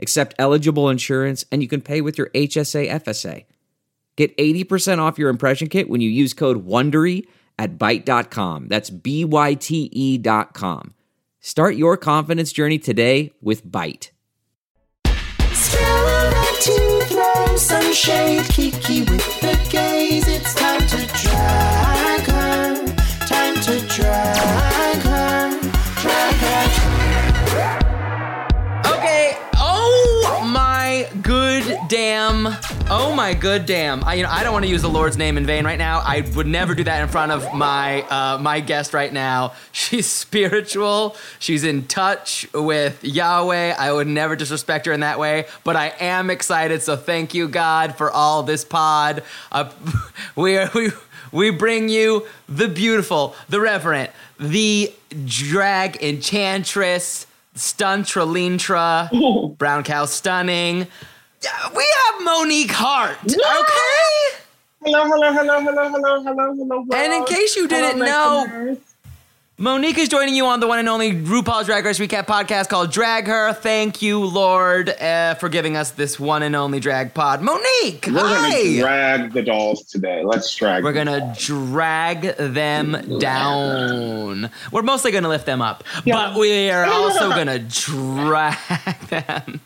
accept eligible insurance, and you can pay with your HSA FSA. Get 80% off your impression kit when you use code WONDERY at Byte.com. That's B-Y-T-E dot com. Start your confidence journey today with Byte. Kiki with the gaze. It's time to damn. Oh my good damn. I you know I don't want to use the Lord's name in vain right now. I would never do that in front of my uh, my guest right now. She's spiritual. She's in touch with Yahweh. I would never disrespect her in that way. But I am excited. So thank you God for all this pod. Uh, we are, we we bring you the beautiful, the reverent, the drag enchantress, Stuntralintra, Brown Cow Stunning. Yeah, We have Monique Heart, okay? Hello, hello, hello, hello, hello, hello, hello. And in case you didn't Hello, know- Monique is joining you on the one and only RuPaul's Drag Race Recap podcast called Drag Her. Thank you, Lord, uh, for giving us this one and only drag pod. Monique, we're hi! gonna drag the dolls today. Let's drag. We're gonna dolls. drag them down. We're mostly gonna lift them up, Yeah. but we are also gonna drag them.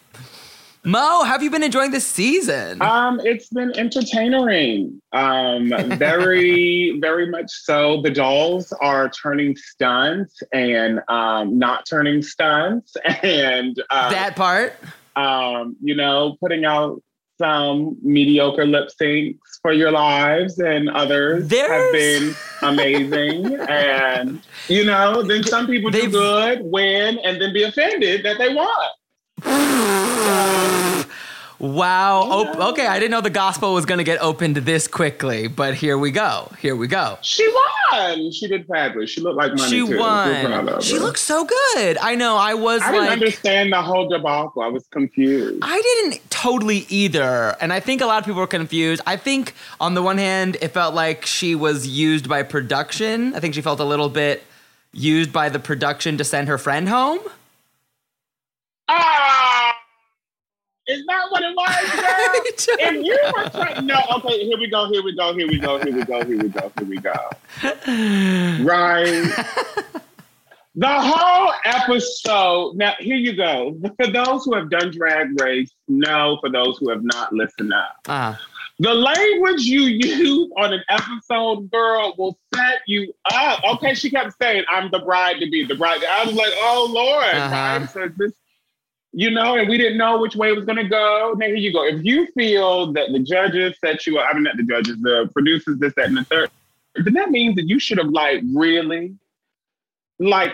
Mo, have you been enjoying this season? Um, it's been entertaining. Um, very, very much so. The dolls are turning stunts and um, not turning stunts, and uh, that part. um, you know, putting out some mediocre lip syncs for your lives, and others There's- have been amazing. and you know, then some people do They've- good, win, and then be offended that they won. Wow. Oh, okay, I didn't know the gospel was gonna get opened this quickly, but here we go. Here we go. She won. She did fabulous. She looked like money She too. Won. She looks so good. I know. I was I didn't like, understand the whole debacle. I was confused. I didn't totally either. And I think a lot of people were confused. I think on the one hand, it felt like she was used by production. I think she felt a little bit used by the production to send her friend home. Ah, is that what it was, girl? if you were trying, no, okay, here we go, here we go, here we go, here we go, here we go, here we go. Right. The whole episode. Now, here you go. For those who have done Drag Race, no. For those who have not, listen up. Uh, The language you use on an episode, girl, will set you up. Okay, she kept saying, "I'm the bride to be the bride." I was like, "Oh Lord!" Uh-huh. right? So this, you know, and we didn't know which way it was going to go. Now here you go. If you feel that the judges set you up, I mean, not the judges, the producers, this, that, and the third, then that means that you should have like really, like,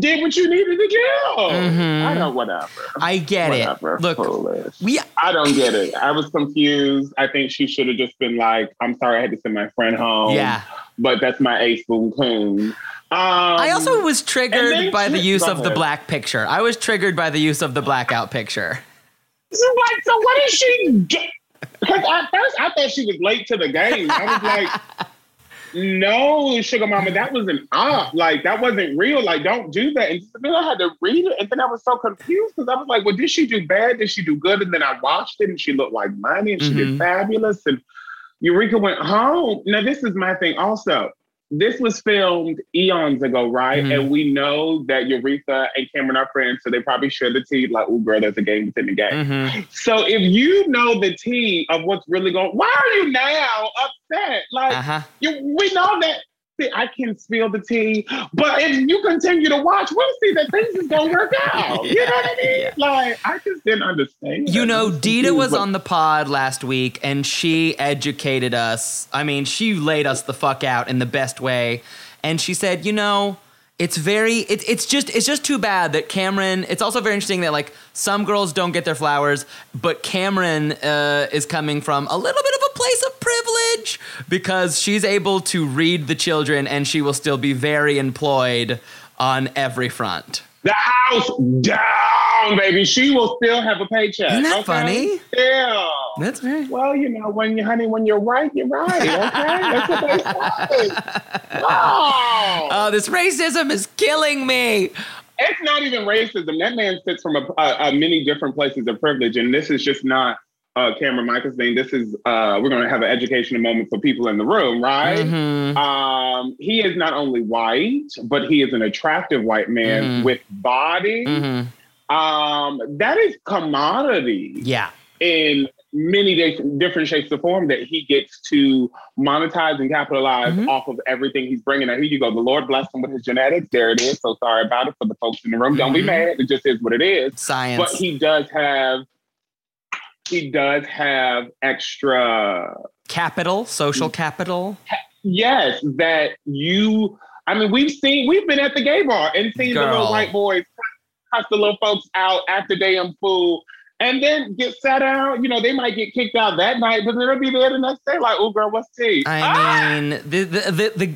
did what you needed to do. Mhm. I know, whatever. I get whatever. it. Look, foolish. we I don't get it. I was confused. I think she should have just been like, I'm sorry I had to send my friend home. yeah. But that's my ace boom coon. Um, I also was triggered by the use of the black picture. I was triggered by the use of the blackout picture. So like, so what is she get? Because at first I thought she was late to the game. I was like, no, sugar mama, that was an op. Like that wasn't real. Like don't do that. And then I had to read it, and then I was so confused because I was like, well, did she do bad? Did she do good? And then I watched it, and she looked like money, and she Mhm. did fabulous. And Eureka went home. Now this is my thing also. This was filmed eons ago, right? Mhm. And we know that Eureka and Kameron are friends, so they probably share the tea. Like, oh, girl, there's a game within the game. hmm So if you know the tea of what's really going, why are you now upset? Like Uh huh. you, we know that. See, I can spill the tea, but if you continue to watch, we'll see that things is gonna work out. You know what I mean? Yeah. Like I just didn't understand. You know, Dita was but- on the pod last week and she educated us. I mean, she laid us the fuck out in the best way. And she said, you know, it's very it, it's just it's just too bad that Kameron it's also very interesting that like some girls don't get their flowers but Kameron uh, is coming from a little bit of a place of privilege because she's able to read the children and she will still be very employed on every front. The house down, baby. She will still have a paycheck. Isn't that okay? funny? Still. That's very Well, you know, when you, honey, when you're right, you're right. Okay, that's what they say. Oh, Oh, this racism is killing me. it's not even racism. That man sits from a, a, a many different places of privilege, and this is just not uh, Kameron Michaels thing. This is uh, we're going to have an educational moment for people in the room, right? Mhm. Um, he is not only white, but he is an attractive white man Mhm. with body. Mhm. Um, that is commodity Yeah. in many di- different shapes or form that he gets to monetize and capitalize Mhm. off of everything he's bringing. Now, here you go. The Lord bless him with his genetics. There it is. So sorry about it for the folks in the room. Don't be Mhm. mad. It just is what it is. Science. But he does have, he does have extra capital, social capital. Yes, that you. I mean, we've seen, we've been at the gay bar and seen the little white boys cuss the little folks out after damn food, and then get sat out. You know, they might get kicked out that night, but they'll be there the next day, like, "Oh, girl, what's tea?" I Ah! mean, the the the, the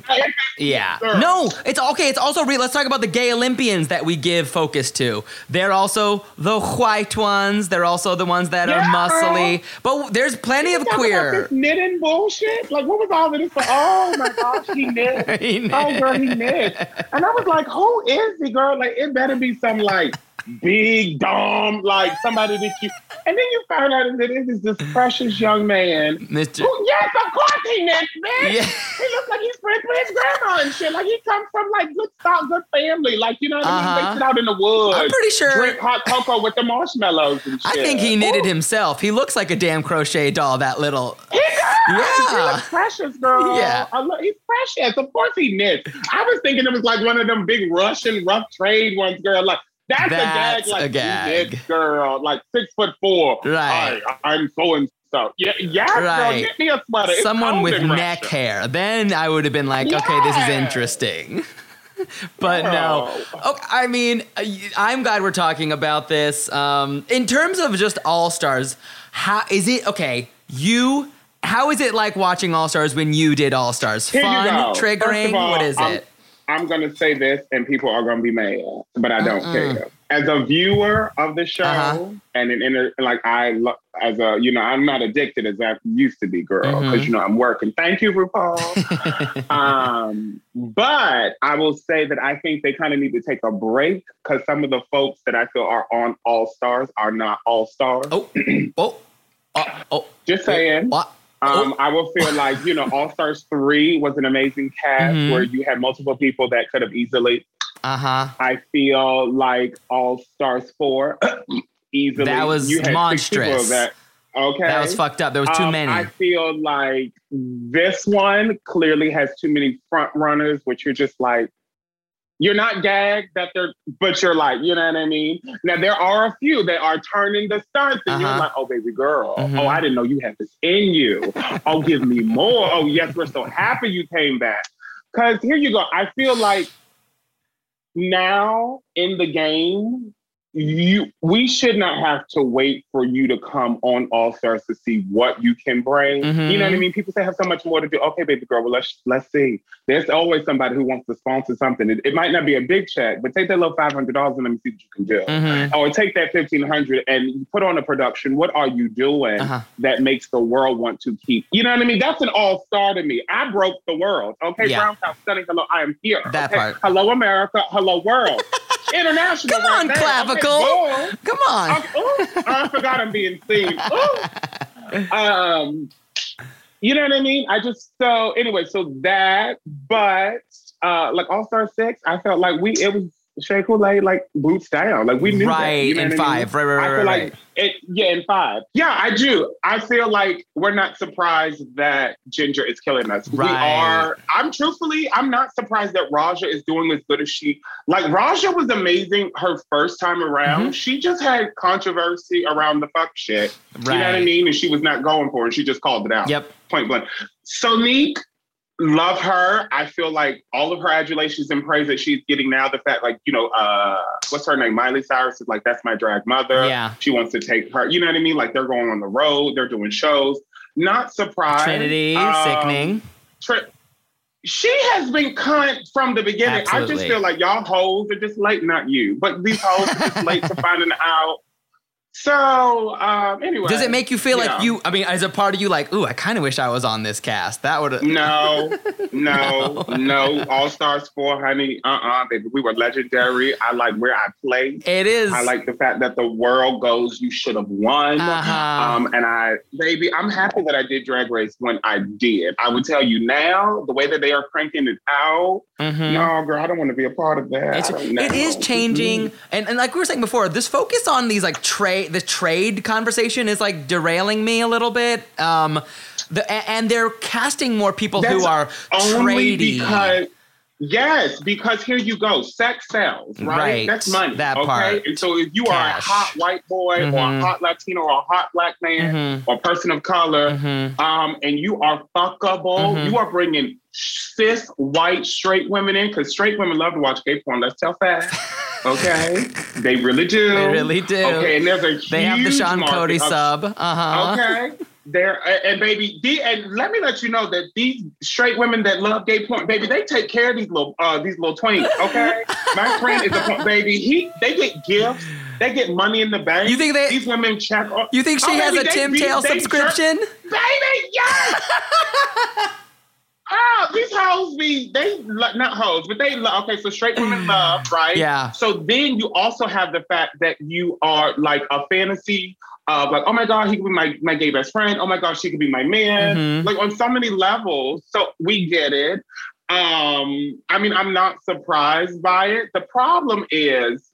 yeah. No, it's okay. It's also real. Let's talk about the gay Olympians that we give focus to. They're also the white ones. They're also the ones that are Yeah. muscly. But there's plenty of queer. this knitting bullshit. Like, what was all of this for? Oh my gosh, he knit. He Oh, girl, he knit. And I was like, who is he, girl? Like, it better be some like big dumb, like somebody that you. And then you found out that it is this precious young man. Mr. Who, yes, of course he knits, man. Yeah. He looks like he's friends with his grandma and shit. Like he comes from like good stock, good family. Like you know what I mean? Uh-huh. They sit out in the woods. I'm pretty sure- Drink hot cocoa with the marshmallows and shit. I think he knitted Ooh. himself. He looks like a damn crochet doll. That little. He does. He Yeah. precious, girl. Yeah. Look, he's precious. Of course he knits. I was thinking it was like one of them big Russian rough trade ones, girl. Like that's, That's a gag. Like a gag. girl. Like six foot four. Right. Hi, I'm so and so. Yeah, yeah, girl. Right. Me a sweater. It's Someone with neck Russia. hair. Then I would have been like, okay, this is interesting. but no. Okay, I mean, I- I'm glad we're talking about this. Um, in terms of just All Stars, how is it? Okay, you. How is it like watching All Stars when you did All Stars? Here Fun, triggering. all, what is I'm- it? I'm gonna say this, and people are gonna be mad, but I don't care. As a viewer of the show, Uh-huh. and an inter, like I, lo- as a you know, I'm not addicted as I used to be, girl, because Mhm. you know I'm working. Thank you, RuPaul. um, but I will say that I think they kind of need to take a break because some of the folks that I feel are on All Stars are not All Stars. Oh, oh, oh, oh. Just saying. What? Um, I will feel like, you know, All Stars 3 was an amazing cast Mhm. where you had multiple people that could have easily. Uh huh. I feel like All Stars 4 easily. That was monstrous. That, okay. That was fucked up. There was too Um, many. I feel like this one clearly has too many front runners, which you're just like, you're not gagged that they're, but you're like, you know what I mean? Now there are a few that are turning the stunts, and you're Uh-huh. like, oh baby girl, Mhm. oh I didn't know you had this in you. oh, give me more. Oh yes, we're so happy you came back. Cause here you go. I feel like now in the game, you we should not have to wait for you to come on All Stars to see what you can bring. Mhm. You know what I mean? People say have so much more to do. Okay, baby girl, well let's let's see. There's always somebody who wants to sponsor something. It, it might not be a big check, but take that little five hundred dollars and let me see what you can do. Mhm. Or take that fifteen hundred and put on a production. What are you doing Uh-huh. that makes the world want to keep? You know what I mean? That's an all star to me. I broke the world. Okay, Yeah. Brown House studying. Hello, I am here. That okay? part. Hello, America. Hello, world. International. Come on, right clavicle. Come on. Okay, ooh, I forgot I'm being seen. Um, you know what I mean? I just so anyway, so that, but uh, like All Star Six, I felt like we it was Shea Couleé like boots down, like we knew that, right you know in what I mean? five. Right, right, I feel right. like it, yeah, in five. Yeah, I do. I feel like we're not surprised that Ginger is killing us. We Right. are. I'm truthfully, I'm not surprised that Ra'Jah is doing as good as she. Like Ra'Jah was amazing her first time around. Mhm. She just had controversy around the fuck shit. You know what I mean? And she was not going for it. She just called it out. Yep. Point blank. Sonique, love her. I feel like all of her adulations and praise that she's getting now. The fact, like, you know, uh, what's her name? Miley Cyrus is like, that's my drag mother. Yeah. She wants to take her, you know what I mean? Like, they're going on the road, they're doing shows. Not surprised. Trinity, Um, sickening. Tri- she has been cunt from the beginning. I just feel like y'all hoes are just late, not you, but these hoes are just late to finding out. So, um, anyway. Does it make you feel like yeah. you? I mean, as a part of you, like, ooh, I kind of wish I was on this cast. That would. No, no, no. All Stars 4, honey. Uh uh baby. We were legendary. I like where I played. It is. I like the fact that the world goes, you should have won. Uh-huh. Um, and I, baby, I'm happy that I did Drag Race when I did. I would tell you now, the way that they are cranking it out, Mhm. no, girl, I don't want to be a part of that. It's, it is know. changing, and, and like we were saying before, this focus on these like trade, the trade conversation is like derailing me a little bit. Um, the and they're casting more people who are Only tradie. because yes, because here you go, sex sells, right? Right, That's money. that okay? part. And so if you are a hot white boy or a Mhm. hot Latino or a hot black man Mhm. or person of color, Mhm. um, and you are fuckable, Mhm. you are bringing cis white straight women in because straight women love to watch gay porn. Let's tell facts. Okay, they really do. They really do. Okay, and there's a They have the huge Sean Cody of sub. Uh huh. Okay. There and- baby, the, and let me let you know that these straight women that love gay porn, baby, they take care of these little uh these little twins. Okay, my friend is a porn- baby. He they get gifts, they get money in the bank. You think they- these women check? on- You think she Oh, has baby, a Tim Tail subscription? jerk- baby, yes. Oh, these hoes be they lo- not hoes, but they okay. So straight women love, right? Yeah. So then you also have the fact that you are like a fantasy of like, oh my god, he could be my my gay best friend. Oh my god, she could be my man. Mhm. Like on so many levels. So we get it. Um, I mean, I'm not surprised by it. The problem is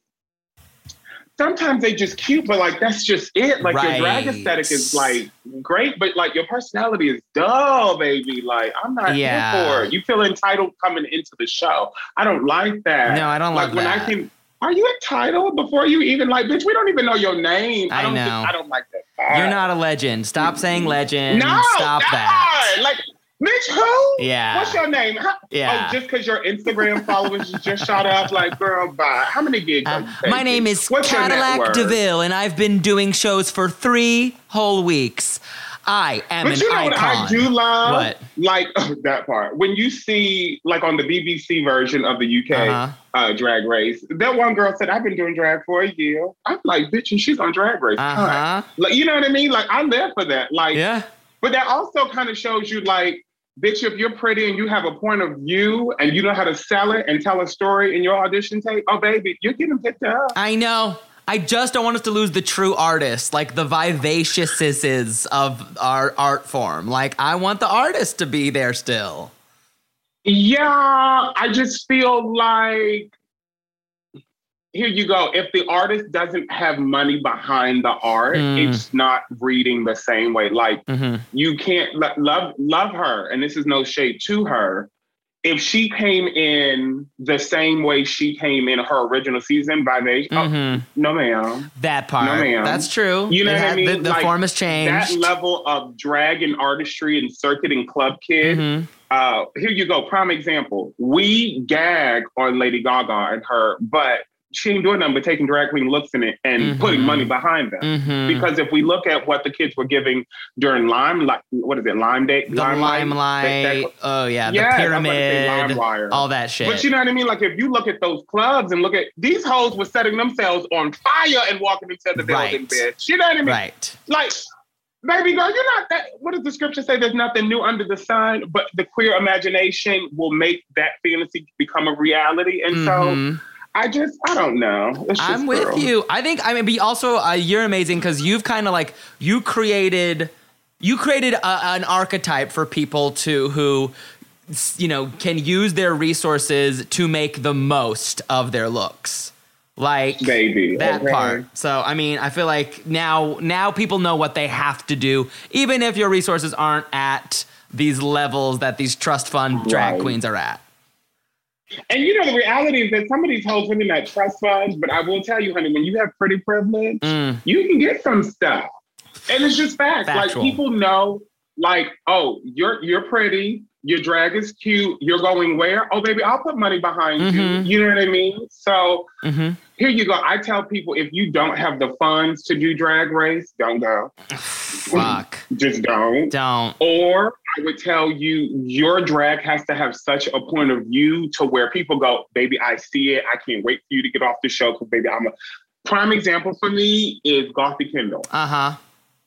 sometimes they just cute, but like that's just it. Like your drag aesthetic is like great, but like your personality is dull, baby. Like I'm not Yeah. here for it. You feel entitled coming into the show. I don't like that. No, I don't like love when that. I can. Are you entitled before you even like, bitch? We don't even know your name. I don't know. Think, I don't like that. You're not a legend. Stop saying legend. No, Stop that. Like, bitch, who? Yeah. What's your name? How- Yeah. Oh, just because your Instagram followers just shot up, like, girl, bye. How many gigs? Uh, my name is What's Cadillac? DeVille, and I've been doing shows for three whole weeks. I am But an you know icon. what I do love? What? Like that part. When you see, like on the BBC version of the UK Uh-huh. uh, Drag Race, that one girl said, "I've been doing drag for a year." I'm like, bitch, and she's on Drag Race. Uh Huh. huh. Like, you know what I mean? Like, I'm there for that. Like, Yeah. But that also kind of shows you, like, bitch, if you're pretty and you have a point of view and you know how to sell it and tell a story in your audition tape, oh, baby, you're getting picked up. I know. I just don't want us to lose the true artist, like the vivaciousnesses of our art form. Like, I want the artist to be there still. Yeah, I just feel like here you go. If the artist doesn't have money behind the art, Mm. it's not reading the same way. Like Mm-hmm. you can't lo- love love her, and this is no shade to her. If she came in the same way she came in her original season by they, oh, Mm-hmm. no ma'am. That part. No ma'am. That's true. You know It what I mean? The, the Like, form has changed That level of drag and artistry and circuit and club kid. Mhm. Uh, here you go. Prime example. We gag on Lady Gaga and her, but she ain't doing nothing but taking drag queen looks in it and Mhm. putting money behind them. Mhm. Because if we look at what the kids were giving during Lime, like what is it, Lime Day, the limelight. oh yeah, the Yes, I was about to pyramid. All that shit. But you know what I mean? Like if you look at those clubs and look at these hoes were setting themselves on fire and walking into the building, Right. bitch. You know what I mean? right. Like, baby girl, you're not that. What does the scripture say? There's nothing new under the sun, but the queer imagination will make that fantasy become a reality. And so Mhm. I just, I don't know. It's just, I'm with girl. you. I think I mean, but also uh, you're amazing because you've kind of like you created, you created a, an archetype for people to who, you know, can use their resources to make the most of their looks. Like Baby, that okay. part. So I mean, I feel like now now people know what they have to do, even if your resources aren't at these levels that these trust fund drag Right. queens are at. And you know, the reality is that some of these hoes really not trust funds, but I will tell you, honey, when you have pretty privilege, Mm. you can get some stuff. And it's just facts. Factual. Like people know like, oh, you're you're pretty, your drag is cute, you're going where? Oh, baby, I'll put money behind Mhm. you. You know what I mean? So hmm here you go. I tell people if you don't have the funds to do drag race, don't go. Fuck. Just don't. Don't. Or I would tell you, your drag has to have such a point of view to where people go, baby, I see it. I can't wait for you to get off the show because, baby, I'm a prime example for me is Gothy Kendoll. Uh huh.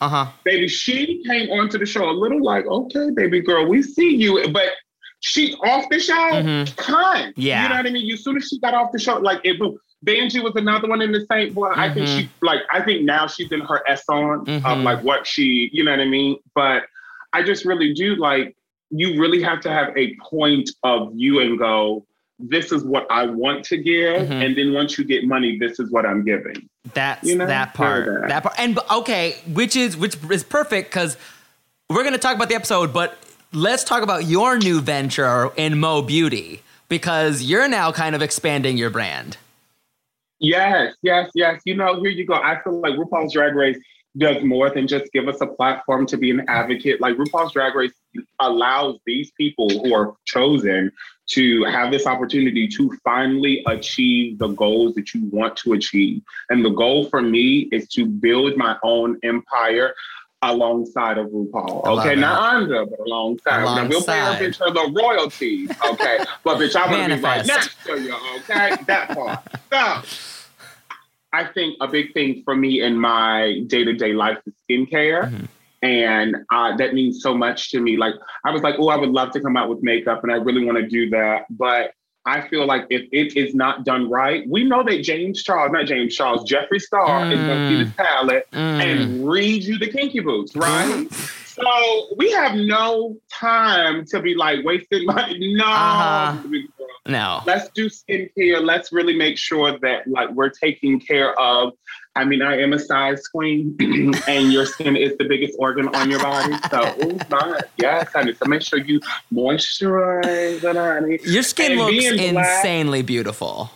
Uh huh. Baby, she came onto the show a little like, okay, baby girl, we see you. But she off the show, Mhm. kind. Yeah. You know what I mean? As soon as she got off the show, like it boom. Vanjie was another one in the same. Well, I think she like. I think now she's in her S on of Mhm. like what she. You know what I mean? But I just really do like. You really have to have a point of view and go. This is what I want to give, Mhm. and then once you get money, this is what I'm giving. That's You know, that part. that. That part. And okay, which is which is perfect because we're gonna talk about the episode, but let's talk about your new venture in Mo Beauty because you're now kind of expanding your brand. Yes, yes, yes. You know, here you go. I feel like RuPaul's Drag Race does more than just give us a platform to be an advocate. Like RuPaul's Drag Race allows these people who are chosen to have this opportunity to finally achieve the goals that you want to achieve. And the goal for me is to build my own empire alongside of RuPaul. Okay, not under, but alongside. Now we'll pay Alongside. bitch her the royalties. Okay, but bitch, I want to be right next to you. Okay, that part. So. I think a big thing for me in my day to day life is skincare. Mhm. And uh, that means so much to me. Like, I was like, oh, I would love to come out with makeup and I really want to do that. But I feel like if it is not done right, we know that James Charles, not James Charles, Jeffree Star is going to see this palette Mm. and read you the kinky boots, right? so we have no time to be like wasting money. No. Uh-huh. No. Let's do skincare. Let's really make sure that like we're taking care of. I mean, I am a size queen, and your skin is the biggest organ on your body. So, oh my, yes, honey. So make sure you moisturize it, honey. Your skin And looks being black- insanely beautiful.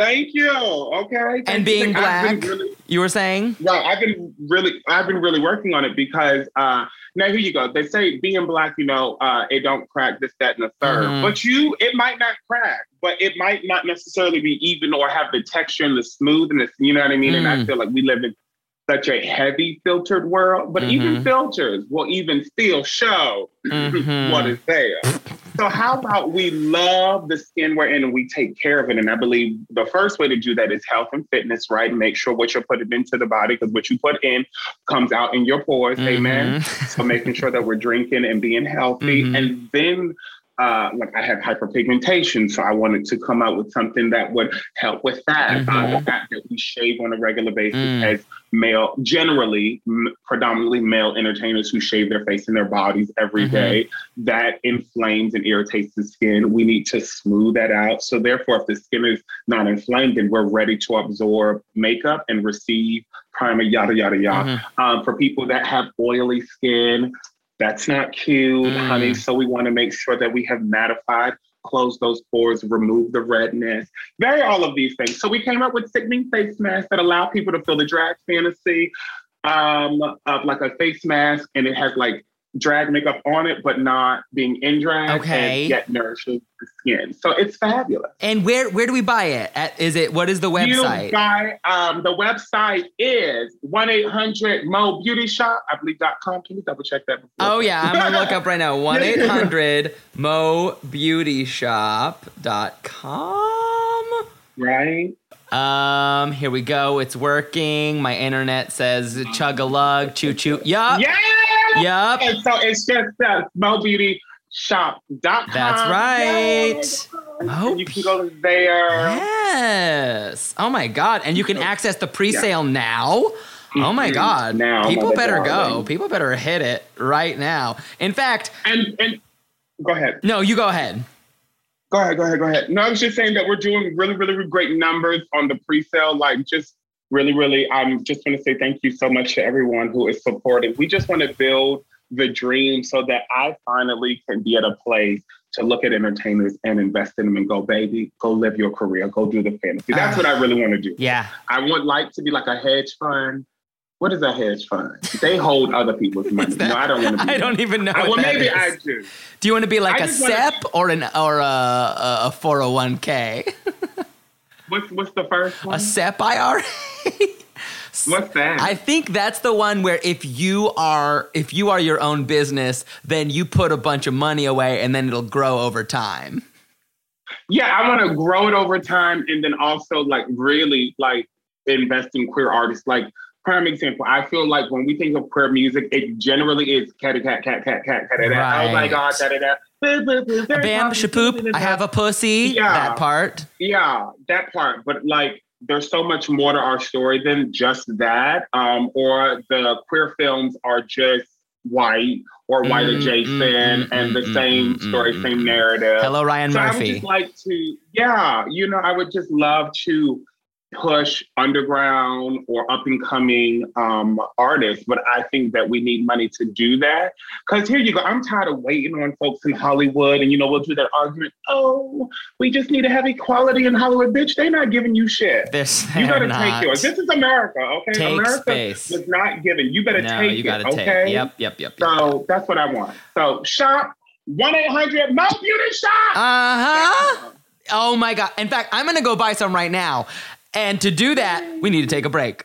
Thank you. Okay. Thank And being I've black, really- you were saying? Right. I've been really, I've been really working on it because uh, now here you go. They say being black, you know, uh, it don't crack this, that, and the 3rd Mhm. But you, it might not crack, but it might not necessarily be even or have the texture and the smoothness. You know what I mean? And I Mm. feel like we live in such a heavy filtered world, but even Mhm. filters will even still show what is there. So how about we love the skin we're in and we take care of it? And I believe the first way to do that is health and fitness, right? Make sure what you're putting into the body, because what you put in comes out in your pores. Amen. Mhm. So making sure that we're drinking and being healthy. Mhm. And then uh, like I have hyperpigmentation, so I wanted to come out with something that would help with that. Uh, Mhm. the fact that we shave on a regular basis Mm. as male, generally m- predominantly male entertainers who shave their face and their bodies every Mhm. day, that inflames and irritates the skin. We need to smooth that out. So therefore, if the skin is not inflamed, then we're ready to absorb makeup and receive primer, yada yada yada. Mhm. Um, for people that have oily skin, that's not cute, Mm. honey. So we want to make sure that we have mattified, close those pores, remove the redness, very all of these things. So we came up with sickening face masks that allow people to feel the drag fantasy um, of like a face mask, and it has like drag makeup on it, but not being in drag, Okay. and yet nourishes the skin. So it's fabulous. And where where do we buy it? At, is it what is the website? You buy um, the website is one eight hundred Mo Beauty Shop, I believe dot com. Can you double check that? Before? Oh yeah, I'm gonna look up right now. One 800 mobeautyshop.com. right. Um, here we go. It's working. My internet says chug a lug, choo choo. Yup. Yeah. Yup. And so it's just uh, mobeautyshop.com. That's right. And you can go there. Yes. Oh my god. And you can access the pre-sale now. Oh my Mhm. god. Now, People better go. People better hit it right now. In fact, And and go ahead. no, you go ahead. Go ahead, go ahead, go ahead. No, I was just saying that we're doing really, really, really great numbers on the pre-sale. Like just really, really, I'm just want to say thank you so much to everyone who is supporting. We just want to build the dream so that I finally can be at a place to look at entertainers and invest in them and go, baby, go live your career, go do the fantasy. That's Ah. what I really want to do. Yeah. I want like to be like a hedge fund What is a hedge fund? They hold other people's money. no, I don't want to be. I don't even know. I, well, that maybe is. I do. Do you want to be like I a just wanna- SEP or an or a a, a 401k? What's what's the first one? A SEP IRA? What's that? I think that's the one where if you are if you are your own business, then you put a bunch of money away and then it'll grow over time. yeah, I want to grow it over time, and then also like really like invest in queer artists. Like prime example, I feel like when we think of queer music, it generally is cat cat cat cat cat cat. Oh my god, da da da. Bam, shapoop, I have a pussy. Yeah. That part. Yeah, that part. But like, there's so much more to our story than just that. Um, or the queer films are just white or white Mm, adjacent mm, mm, and the mm, same mm, story, mm, same mm. narrative. Hello, Ryan so I would Murphy. just like to, yeah, you know, I would just love to push underground or up and coming um, artists, but I think that we need money to do that. Because here you go, I'm tired of waiting on folks in Hollywood, and you know, we'll do that argument. Oh, we just need to have equality in Hollywood, bitch. They're not giving you shit. This You gotta take yours. This is America, okay? Take America space. was not given. You better no, take you gotta it, take. okay? Yep, yep, yep. yep. So that's what I want. So shop one eight hundred Mo Beauty Shop. Uh huh. Oh my god. In fact, I'm gonna go buy some right now. And to do that, we need to take a break.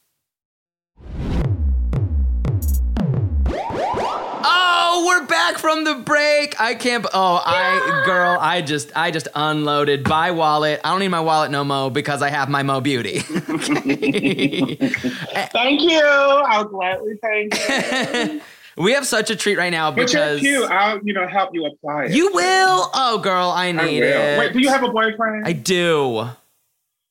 Back from the break. I can't. Oh, I girl, I just, I just unloaded my wallet. I don't need my wallet no mo because I have my Mo Beauty. Thank you. I'll gladly thank you. we have such a treat right now But you're cute. I'll, you know, help you apply it. you will. Oh, girl, I I need will. it. Wait, do you have a boyfriend? I do.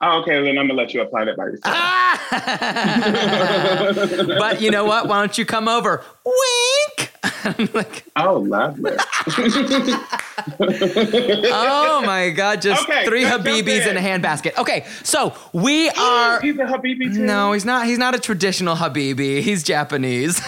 oh, okay. Then I'm gonna let you apply that by yourself. Ah! but you know what? Why don't you come over? Wink. I'm like, Oh, lovely. oh my god, just Okay, three Habibis in. in a handbasket. Okay, so we are. He's a Habibi too. No, he's not. He's not a traditional Habibi. He's Japanese.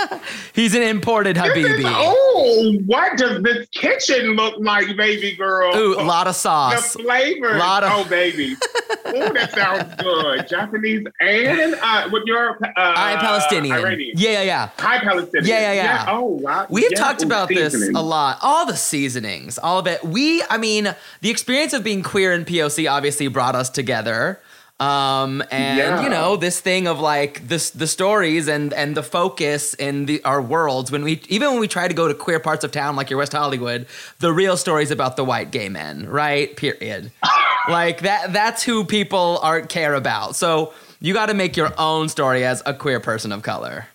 he's an imported Habibi. Oh, what does this kitchen look like, baby girl? Ooh, a lot of sauce. the flavor. Lot of- oh, baby. oh, that sounds good. Japanese and uh, with your uh, I'm Palestinian. Iranian. Yeah, yeah, yeah. Hi, Palestinian. Yeah, yeah, yeah. Oh, wow. We've Yeah, talked ooh, about this a lot. All the seasonings, all of it. We, I mean, the experience of being queer and POC obviously brought us together. Um, and Yeah. you know, this thing of like this, the stories and, and the focus in the, our worlds when we, even when we try to go to queer parts of town, like your West Hollywood, the real stories about the white gay men, right? Period. like that, that's who people are care about. So you got to make your own story as a queer person of color.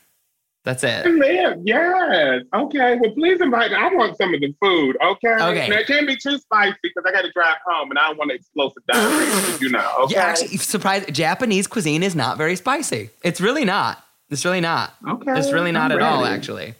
That's it. Live, yes. Okay. Well, please invite me. I want some of the food. Okay. Okay. Now, it can't be too spicy because I got to drive home and I don't want to explosive diarrhea. you know. Okay. Yeah, actually, surprise! Japanese cuisine is not very spicy. It's really not. It's really not. Okay, It's really not I'm at all, actually.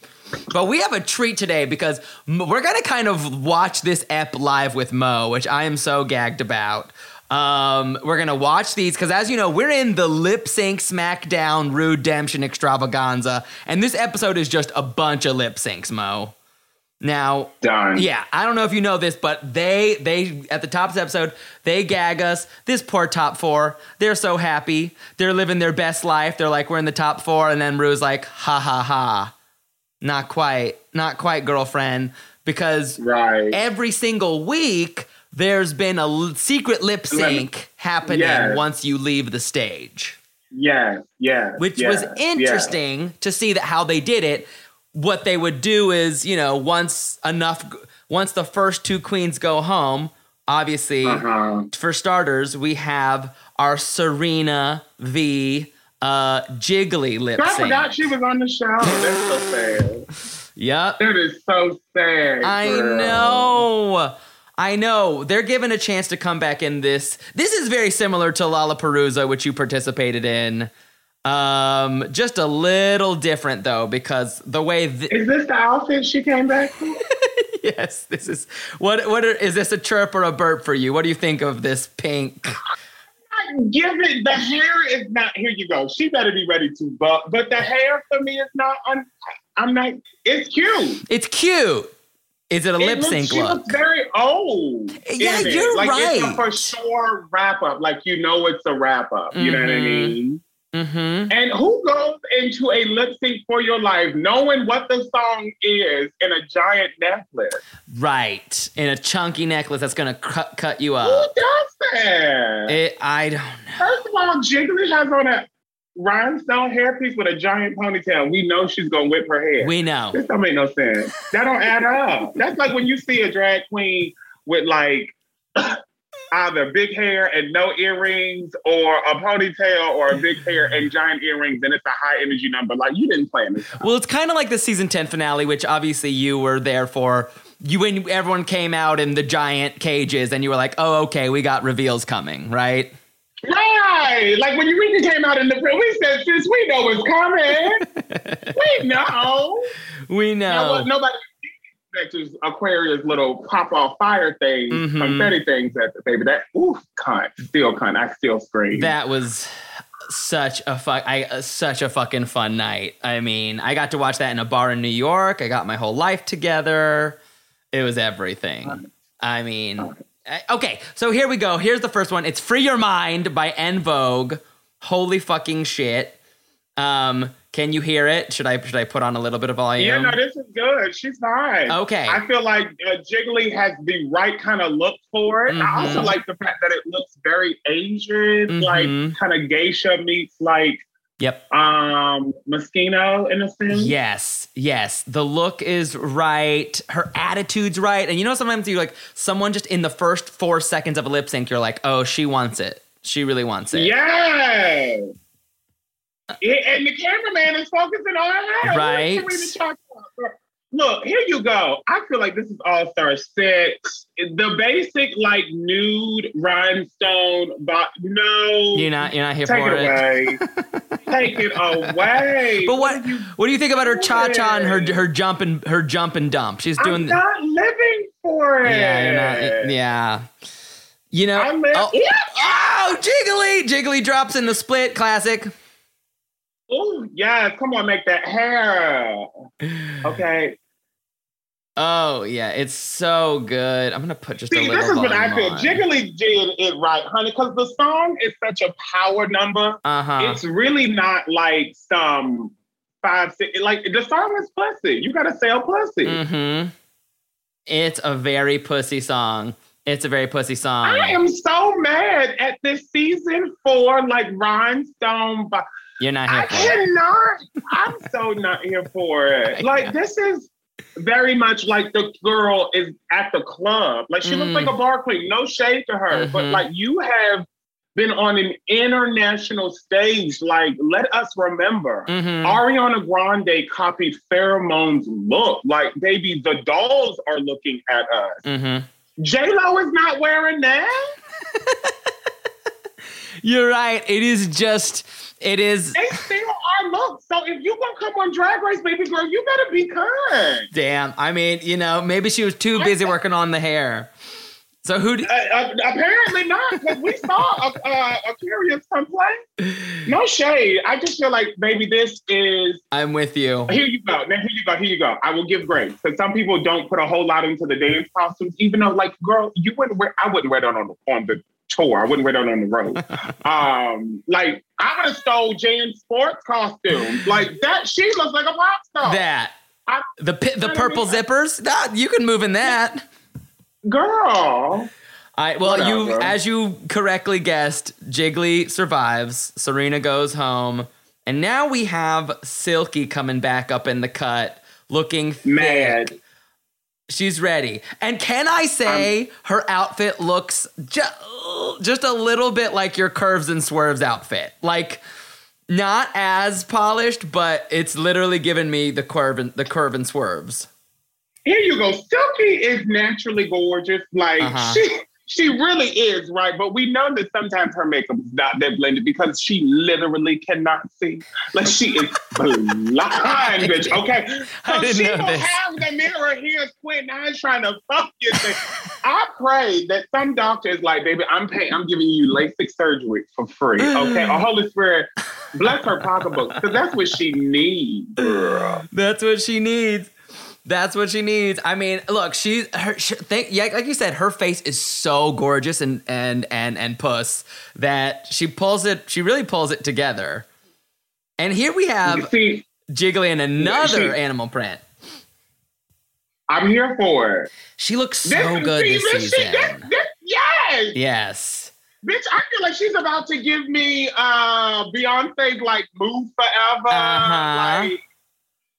But we have a treat today because we're gonna kind of watch this ep live with Mo, which I am so gagged about. Um, we're gonna watch these because, as you know, we're in the lip sync SmackDown Redemption Extravaganza, and this episode is just a bunch of lip syncs, Mo. Now, Done. yeah, I don't know if you know this, but they they at the top of the episode they gag us. This poor top four, they're so happy, they're living their best life. They're like, we're in the top four, and then Ru's like, ha ha ha, not quite, not quite, girlfriend, because Right. every single week there's been a l- secret lip sync happening Yes. once you leave the stage Yeah, yeah. which yes, was interesting to see that how they did it. What they would do is, you know, once enough, once the first two queens go home, obviously, Uh-huh. for starters, we have our Serena v. Uh, Jiggly lip sync. I forgot she was on the show. That's so sad. Yep. That is so sad. I girl. know. I know. They're given a chance to come back in this. This is very similar to Lalaparuza, which you participated in. Um, just a little different though, because the way th- Is this the outfit she came back for? yes, this is what what are, is this a chirp or a burp for you? What do you think of this pink? Give it. The hair is not. Here you go. She better be ready to but But the hair for me is not. I'm, I'm not. It's cute. It's cute. Is it a It lip looks- sync she look? looks very old. Yeah, in it. you're like It's a right. for sure wrap up. Like you know, it's a wrap up. You know what I Mhm. mean? Mm-hmm. And who goes into a lip sync for your life knowing what the song is in a giant necklace? Right. In a chunky necklace that's gonna cut cut you up. Who does that? It, I don't know. First of all, Jiggly has on a rhinestone hairpiece with a giant ponytail. We know she's gonna whip her hair. We know. this don't make no sense. That don't add up. That's like when you see a drag queen with like either big hair and no earrings, or a ponytail, or a big hair and giant earrings, and it's a high energy number. Like you didn't plan this. Well, it's kind of like the season 10 finale, which obviously you were there for. You when everyone came out in the giant cages and you were like, "Oh, okay, we got reveals coming," right? Right. Like when Eureka came out in the we said, sis, we know it's coming. we know. We Now, know. what nobody expects Aquaria's little pop off fire things, Mhm. confetti things at the baby. That oof, cunt, still cunt. I still scream. That was such a fuck I uh, such a fucking fun night. I mean, I got to watch that in a bar in New York. I got my whole life together. It was everything. I mean, okay, so here we go. Here's the first one. It's Free Your Mind by En Vogue. Holy fucking shit. Um, can you hear it? Should I should I put on a little bit of volume? yeah, no, this is good. She's fine. Okay. I feel like uh, Jiggly has the right kind of look for it. I also Mhm. like the fact that it looks very Asian, Mhm. like kind of geisha meets like Yep. um Moschino in a sense. Yes. Yes, the look is right, her attitude's right, and you know sometimes you like someone just in the first four seconds of a lip sync, you're like, oh, she wants it. She really wants it. Yes. Uh yeah, and the cameraman is focusing on her. Right. Where's Serena ChaCha? Look, here you go. I feel like this is All Star Six. The basic like nude rhinestone, but no. You're not you're not here Take for it it. away. Take it away. But what you what do you think about her cha cha and her her jump and her jump and dump? She's doing I'm not living for it. yeah, you're not, yeah. You know, I'm oh, Yeah. oh, Jiggly, Jiggly drops in the split classic. Oh yes, come on, make that hair. Okay. Oh yeah, it's so good. I'm gonna put just a See, little. this is what I feel. on. Jiggly did it right, honey, because the song is such a power number. Uh huh. It's really not like some five, six. Like the song is pussy. You gotta sell pussy. Mm-hmm. It's a very pussy song. It's a very pussy song. I am so mad at this season four, like rhinestone. But You're not I here for it. cannot. I'm so not here for it. Like this is very much like the girl is at the club. Like she looks Mm. like a bar queen. No shade to her, but Mhm. like you have been on an international stage. Like let us remember. Mhm. Ariana Grande copied Pheromone's look. Like, baby, the dolls are looking at us. Mm-hmm. J Lo is not wearing that. You're right. It is just. It is. They still are look. So if you gonna come on Drag Race, baby girl, you better be kind. Damn. I mean, you know, maybe she was too busy working on the hair. So who? d- Uh, uh, apparently not, because we saw a, a, a curious complaint. No shade. I just feel like, baby, this is I'm with you. Here you go. Now here you go. Here you go. I will give grace because some people don't put a whole lot into the dance costumes, even though, like, girl, you wouldn't wear. I wouldn't wear that on the on the tour. I wouldn't wear that on the road. um, like I would have stole Jan's sports costume. Like that. She looks like a pop star. That I- the the purple zippers. That you can move in that. girl. I well, you as you correctly guessed, Jiggly survives. Serena goes home, and now we have Silky coming back up in the cut, looking thick. Mad. She's ready. And can I say her outfit looks just just a little bit like your curves and swerves outfit. Like not as polished, but it's literally given me the curve and the curve and swerves. Here you go. Silky is naturally gorgeous. Like Uh-huh. she she really is, right? But we know that sometimes her makeup is not that blended because she literally cannot see. Like she is blind, bitch. Okay. I So she this. have the mirror here squinting eyes trying to fuck you. I pray that some doctor is like, baby, I'm paying, I'm giving you LASIK surgery for free. Okay. Or Holy Spirit, bless her pocketbook. Because that's what she needs, girl. That's what she needs. That's what she needs. I mean, look, she's her. She, think, yeah, like you said, her face is so gorgeous and and and and puss that she pulls it. She really pulls it together. And here we have See, Jiggly in another she- animal print. I'm here for it. She looks so This- good see, this this season. this- this- yes, Yes. bitch. I feel like she's about to give me uh Beyonce's like "Move Forever," Uh-huh. like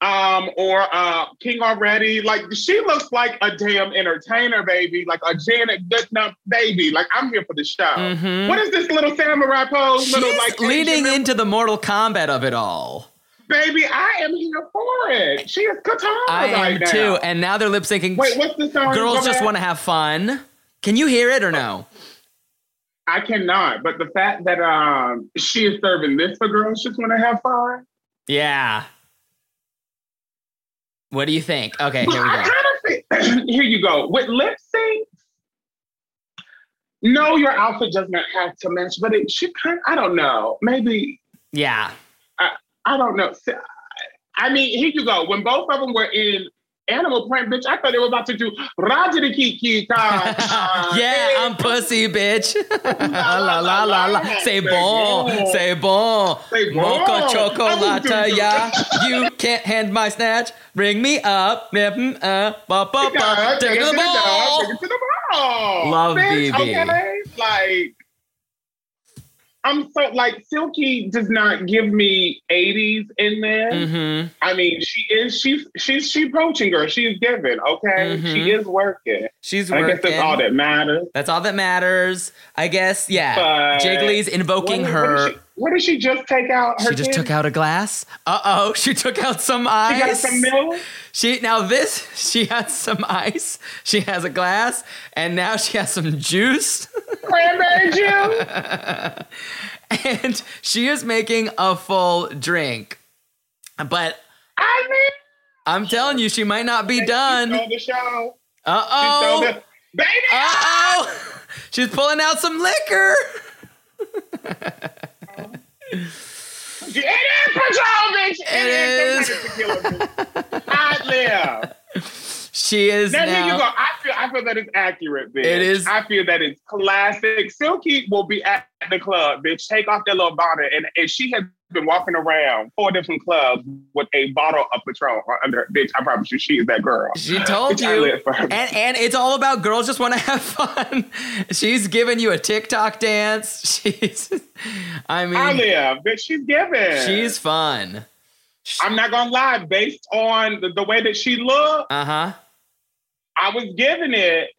um, or uh King Already. Like she looks like a damn entertainer, baby. Like a Janet Goodnup baby. Like I'm here for the show. Mhm. What is this little samurai pose? She's little like leaning Asian- into the Mortal Kombat of it all. Baby, I am here for it. She is katana I right am now. too. And now they're lip syncing. Wait, what's the song? Girls just want to have fun. Can you hear it or no? I cannot, but the fact that um she is serving this for girls just want to have fun. Yeah. What do you think? Okay, here we I go. kind of think here you go with lip sync. No, your outfit does not have to match, but it should kind. I don't know. Maybe Yeah. I don't know. I mean, here you go. When both of them were in animal print, bitch, I thought they were about to do Raja the Kiki. yeah, I'm pussy, bitch. la la la la la. Say bon, say bon. Say bon. Mocha I will you. yeah. You can't hand my snatch. Bring me up. Mm, uh, ba, ba, ba. Take it to the ball. Take it to the ball. Love bitch, BB. Okay? Like, I'm so like Silky does not give me 80s in there. Mm-hmm. I mean, she is she's she's she approaching her. She's giving, okay? Mhm. She is working. She's working. I guess that's all that matters. That's all that matters. I guess, yeah. But Jiggly's invoking what, her. What what did she just take out? Her She just kid? took out a glass. Uh oh, she took out some ice. She got some milk. She now this she has some ice. She has a glass, and now she has some juice. Cranberry juice. and she is making a full drink. But I mean, I'm telling you, she might not be done. stole the show. Uh oh. baby. Uh oh. She's pulling out some liquor. It is Patron, bitch. It is. some kind of tequila, bitch. I live. She is Now, here you go. I feel, I feel that it's accurate, bitch. It is- I feel that it's classic. Silky will be at the club, bitch. Take off that little bonnet, and, and she has been walking around four different clubs with a bottle of Patron under her. Bitch, I promise you, she is that girl. She told Bitch, you. live for her. And and it's all about girls just want to have fun. She's giving you a TikTok dance. She's I mean I live, bitch. She's giving. she's fun. I'm not gonna lie. Based on the, the way that she looked, Uh-huh. I was giving it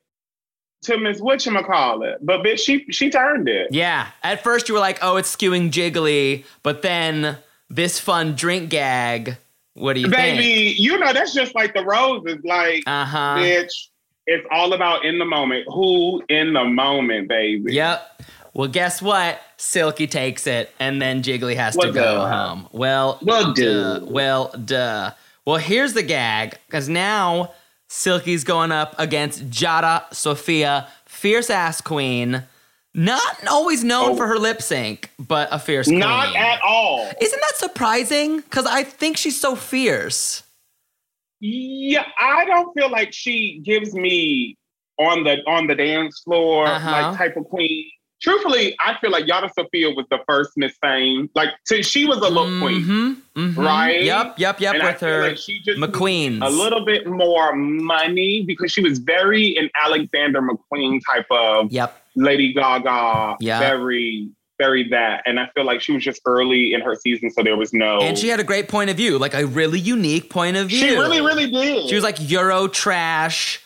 to Miss Whatchamacallit. But bitch, she she turned it. Yeah. At first you were like, "Oh, it's skewing jiggly," but then this fun drink gag. What do you think? Baby, you know that's just like the roses. Like, Uh-huh. bitch, it's all about in the moment. Who in the moment, baby? Yep. Well, guess what? Silky takes it, and then Jiggly has to go duh. home. Well, Well, duh. duh. Well, duh. Well, here's the gag, because now Silky's going up against Yara Sofia, fierce ass queen. Not always known Oh. for her lip sync, but a fierce queen. Not at all. Isn't that surprising? Because I think she's so fierce. Yeah, I don't feel like she gives me on the on the dance floor Uh-huh. like type of queen. Truthfully, I feel like Yara Sofia was the first Miss Fame. Like, so she was a look queen, Mhm, mhm. right? Yep, yep, yep. and with her like she just McQueen's. a little bit more money because she was very an Alexander McQueen type of Yep. Lady Gaga, Yeah. very, very that. And I feel like she was just early in her season, so there was no. And she had a great point of view, like a really unique point of view. she really, really did. She was like Euro trash,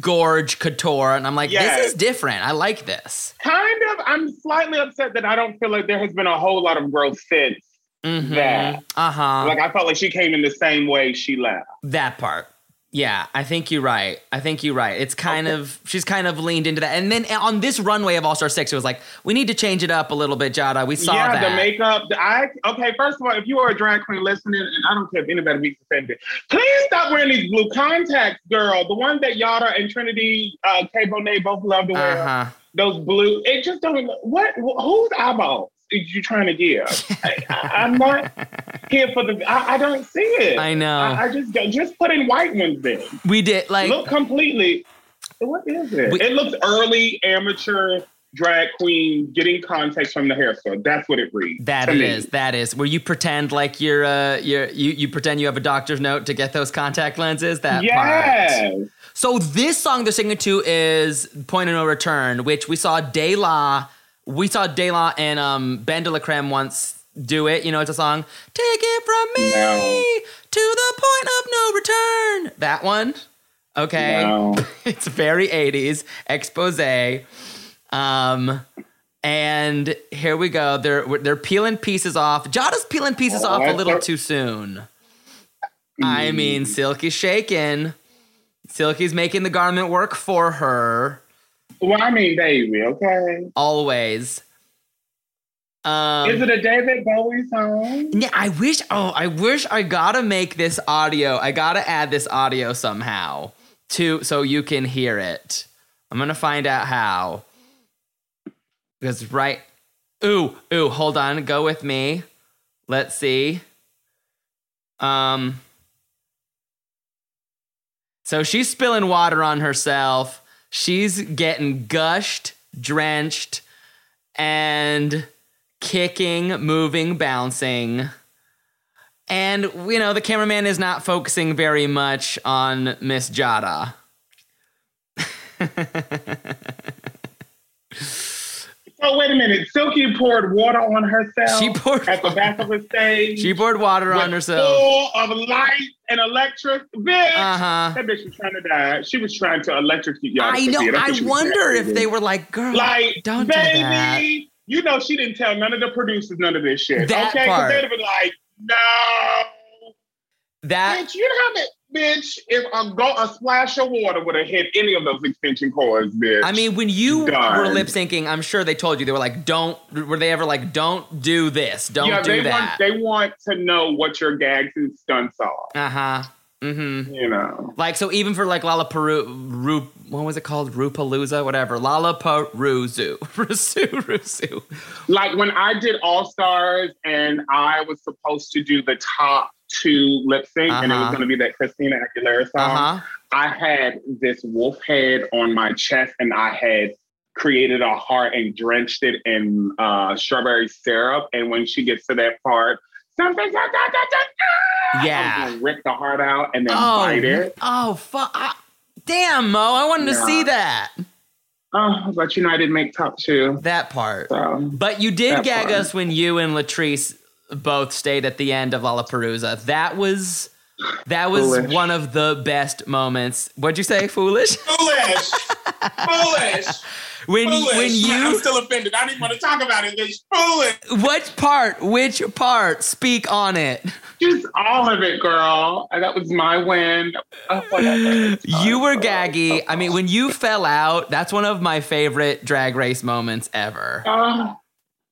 gorge couture, and I'm like, Yes. this is different. I like this. kind of. I'm slightly upset that I don't feel like there has been a whole lot of growth since. Mm-hmm. That. Uh huh. Like I felt like she came in the same way she left. that part. Yeah, I think you're right. I think you're right. It's kind of she's kind of leaned into that. And then on this runway of All Star Six, it was like we need to change it up a little bit, Yara. We saw yeah, that. the makeup. The, I okay. First of all, if you are a drag queen listening, and I don't care if anybody be offended, please stop wearing these blue contacts, girl. The one that Yara and Trinity uh, K. Bonet both love to wear. Uh huh. Those blue. It just don't. What? Whose eyeballs is you trying to give? I, am not here for the. I, I don't see it. I know. I, I just just put in white ones then. we did like Look completely. What is it? We- it looks early amateur drag queen getting context from the hair store. That's what it reads. That it me. is. That is where you pretend like you're uh you're you, you pretend you have a doctor's note to get those contact lenses. That part. Yes. So this song they're singing to is "Point of No Return," which we saw De La, we saw De La and um, BenDeLaCreme once do it. You know, it's a song. Take it from me No. to the point of no return. That one. Okay. No. it's very 80s expose. Um, and here we go. They're they're peeling pieces off. Yara's peeling pieces Oh, off a little too soon. I Mm. mean, Silky's shaking. Silky's making the garment work for her Well, I mean, baby. Okay. always. Um, is it a David Bowie song? Yeah, I wish. Oh, I wish I gotta make this audio. I gotta add this audio somehow to so you can hear it. I'm gonna find out how. Because right. Ooh, ooh. Hold on. Go with me. Let's see. Um. So she's spilling water on herself. She's getting gushed, drenched, and kicking, moving, bouncing. And, you know, the cameraman is not focusing very much on Miss Yara. Oh wait a minute! Silky poured water on herself. She poured at the back of the stage. She poured water on herself. Full of light and electric. Bitch. Uh-huh. That bitch was trying to die. She was trying to electrocute y'all. I know. I what she was wonder if they were like, girl, like, don't do baby, that. you know she didn't tell none of the producers none of this shit. That okay, Because they'd have been like, no, that bitch, you haven't, bitch. If a go a splash of water would have hit any of those extension cords, bitch. I mean, when you Done. were lip syncing, I'm sure they told you they were like, "Don't." Were they ever like, "Don't do this. Don't yeah, do they that." want they want to know what your gags and stunts are. uh huh. Mm-hmm. You know. Like so, even for like Lalaparuza, Ru, what was it called? Rupalooza, whatever. Lalaparuza, Rusu, Rusu. like when I did All Stars and I was supposed to do the top two lip sync and it was Uh-huh. going to be that Christina Aguilera song, Uh huh. I had this wolf head on my chest and I had created a heart and drenched it in uh, strawberry syrup. And when she gets to that part, something, da, Yeah. I was gonna rip the heart out and then Oh, bite it. oh, fuck! Damn, Mo, I wanted to see that. Oh, but you know, I didn't make top two. That part. So. But you did gag part. us when you and Latrice both stayed at the end of Lalaparuza. That was that was Foolish. one of the best moments. What'd you say? Foolish? Foolish. Foolish. When Foolish. when you still offended. I didn't even want to talk about it. It's foolish. which part? Which part? Speak on it. Just all of it, girl. Uh, that was my win. Oh, You were girl. gaggy. I mean, when you fell out, that's one of my favorite drag race moments ever. Oh,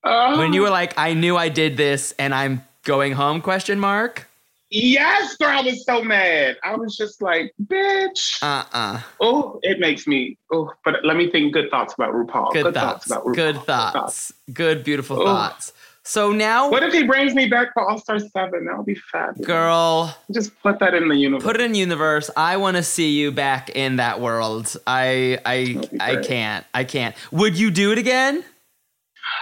oh. When you were like, "I knew I did this, and I'm going home?" Question mark. Yes, girl, I was so mad. I was just like, bitch. Uh uh oh, it makes me. Oh, but let me think good thoughts about RuPaul. Good, thoughts. about RuPaul. Good thoughts. Good beautiful Oh. thoughts. So now, What if he brings me back for All Star 7? That would be fabulous. girl, Just put that in the universe. put it in universe. I want to see you back in that world. I I I can't. I can't. Would you do it again?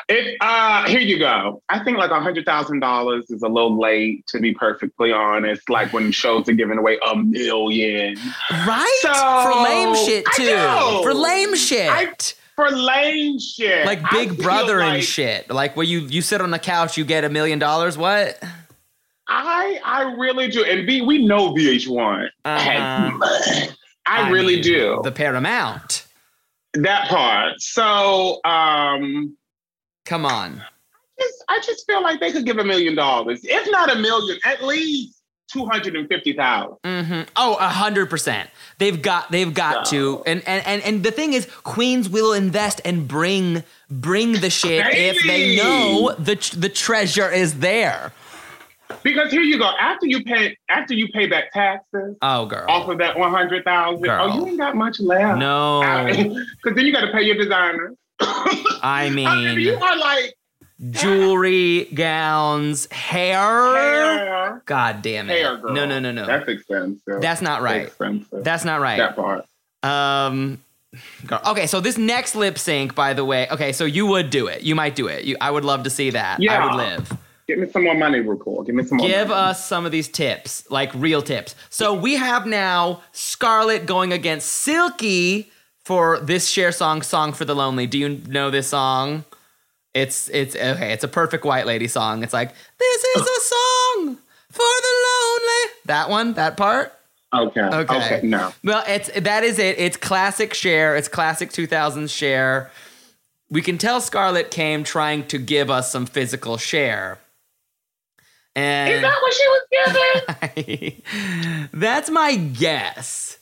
It, uh, here you go. I think like a hundred thousand dollars is a little late, to be perfectly honest. Like when shows are giving away a million Right? So, For lame shit too. For lame shit. I- for lame shit, like Big Brother and like shit. Like where you you sit on the couch, you get a million dollars. What? I I really do, and B, we know VH1 Uh-huh. has money. I, I really mean, do The Paramount. that part. So, um, Come on. I just, I just feel like they could give a million dollars, if not a million, at least two hundred and fifty thousand. hmm Oh, a hundred percent. They've got they've got to. And, and and and the thing is, Queens will invest and bring bring the shit if they know the the treasure is there. Because here you go. After you pay, after you pay back taxes Oh, girl. off of that one hundred thousand, oh, you ain't got much left. No, Because then you got to pay your designers. I I mean, you are like jewelry, gowns, hair. hair, God damn it! hair, girl. No, no, no, no. That's expensive. That's not right. Expensive. That's not right. that part. Um. girl. Okay, so this next lip sync, by the way. Okay, so you would do it. You might do it. You, I would love to see that. I would live. Give me some more money, RuPaul. Give me some more. Give money. us some of these tips, like real tips. So we have now Scarlett going against Silky for this Cher song, "Song for the Lonely." Do you know this song? It's it's okay. It's a perfect white lady song. It's like this is a song for the lonely. That one, that part. Okay. Okay. Okay. No. Well, it's that is it. It's classic Cher. It's classic 2000s Cher. We can tell Scarlett came trying to give us some physical Cher. And Is that what she was giving? That's my guess.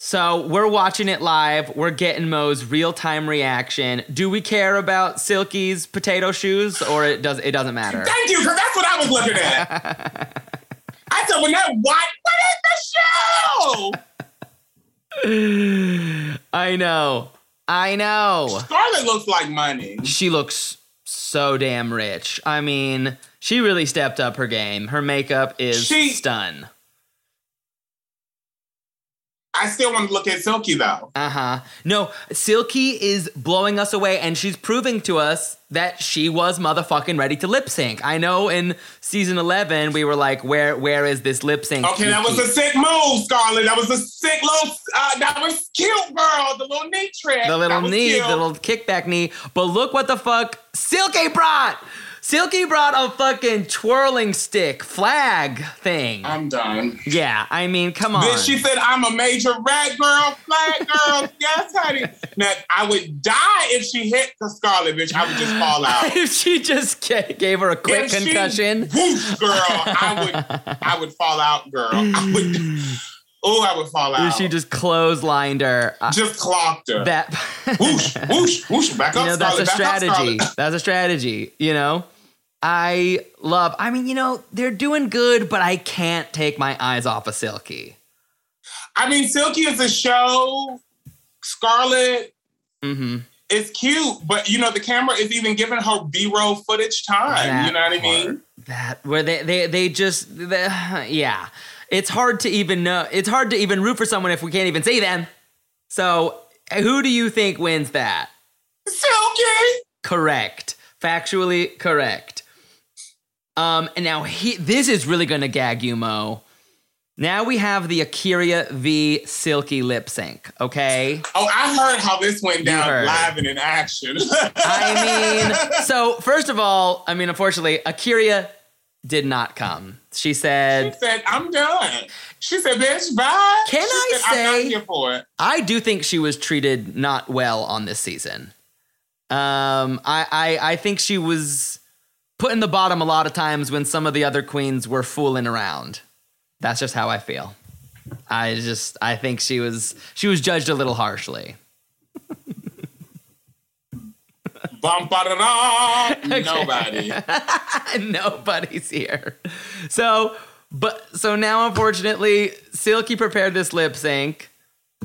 So we're watching it live. We're getting Mo's real time reaction. Do we care about Silky's potato shoes, or it does? It doesn't matter. Thank you, because that's what I was looking at. I said, when that white, what is the show? I know. I know. Scarlett looks like money. She looks so damn rich. I mean, she really stepped up her game. Her makeup is She- stun. I still want to look at Silky though. Uh huh. No, Silky is blowing us away, and she's proving to us that she was motherfucking ready to lip sync. I know in season eleven we were like, where where is this lip sync? Okay, that was a sick move, Scarlett. That was a sick little. Uh, that was cute, girl. The little knee trick. the little knee, cute. the little kickback knee. But look what the fuck Silky brought. Silky brought a fucking twirling stick flag thing. I'm done. yeah, I mean, come on. Bitch, she said I'm a major rat girl, flag girl. yes, honey. Now I would die if she hit the Scarlet bitch. I would just fall out. if she just ga- gave her a quick If she concussion. whoosh, girl, I would, I would fall out, girl. I would. Oh, I would fall out. She just clotheslined her. uh, just clocked her. that whoosh, whoosh, whoosh. Back up, you know that's a Scarlett. Up, strategy that's a strategy you know i love i mean you know they're doing good but i can't take my eyes off of silky I mean, Silky is a show. Scarlett mm-hmm is cute, but you know the camera is even giving her B-roll footage time. you know what I mean? that where they they they just they, yeah it's hard to even know it's hard to even root for someone if we can't even see them so who do you think wins that Silky. correct factually correct um and now he this is really gonna gag you mo now we have the akeria v silky lip sync okay Oh, I heard how this went down live and in action. I mean, so first of all, I mean, unfortunately, Akeria did not come. She said, she said, "I'm done." She said, "Bitch, bye." Can She I said, I'm not say- here for it. I do think she was treated not well on this season. Um, I, I, I think she was put in the bottom a lot of times when some of the other queens were fooling around. That's just how I feel. I just, I think she was, she was judged a little harshly. Bum ba da da. Nobody. Nobody's here. So, but so now unfortunately, Silky prepared this lip sync.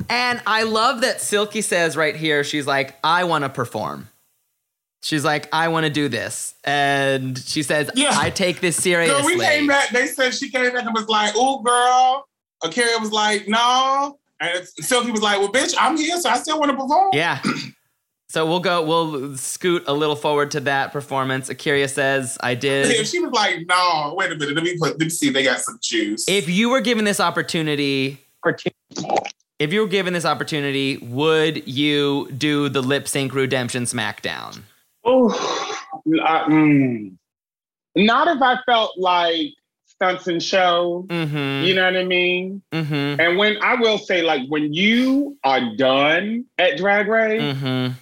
And I love that Silky says right here, she's like, I want to perform. She's like, I want to do this. And she says, Yeah. I take this seriously. Girl, we came back. They said she came back and was like, "Ooh, girl." Akeria was like, "No," and Silky was like, "Well, bitch, I'm here, so I still want to perform." Yeah. So we'll go, we'll scoot a little forward to that performance. Akeria says, I If did. she was like, "No, wait a minute, let me put, let me see, they got some juice." If you were given this opportunity, if you were given this opportunity, would you do the lip sync redemption SmackDown? Oh, mm. not if I felt like stunts and show. Mm-hmm. You know what I mean? Mm-hmm. And when I will say, like, when you are done at Drag Race, Mm-hmm.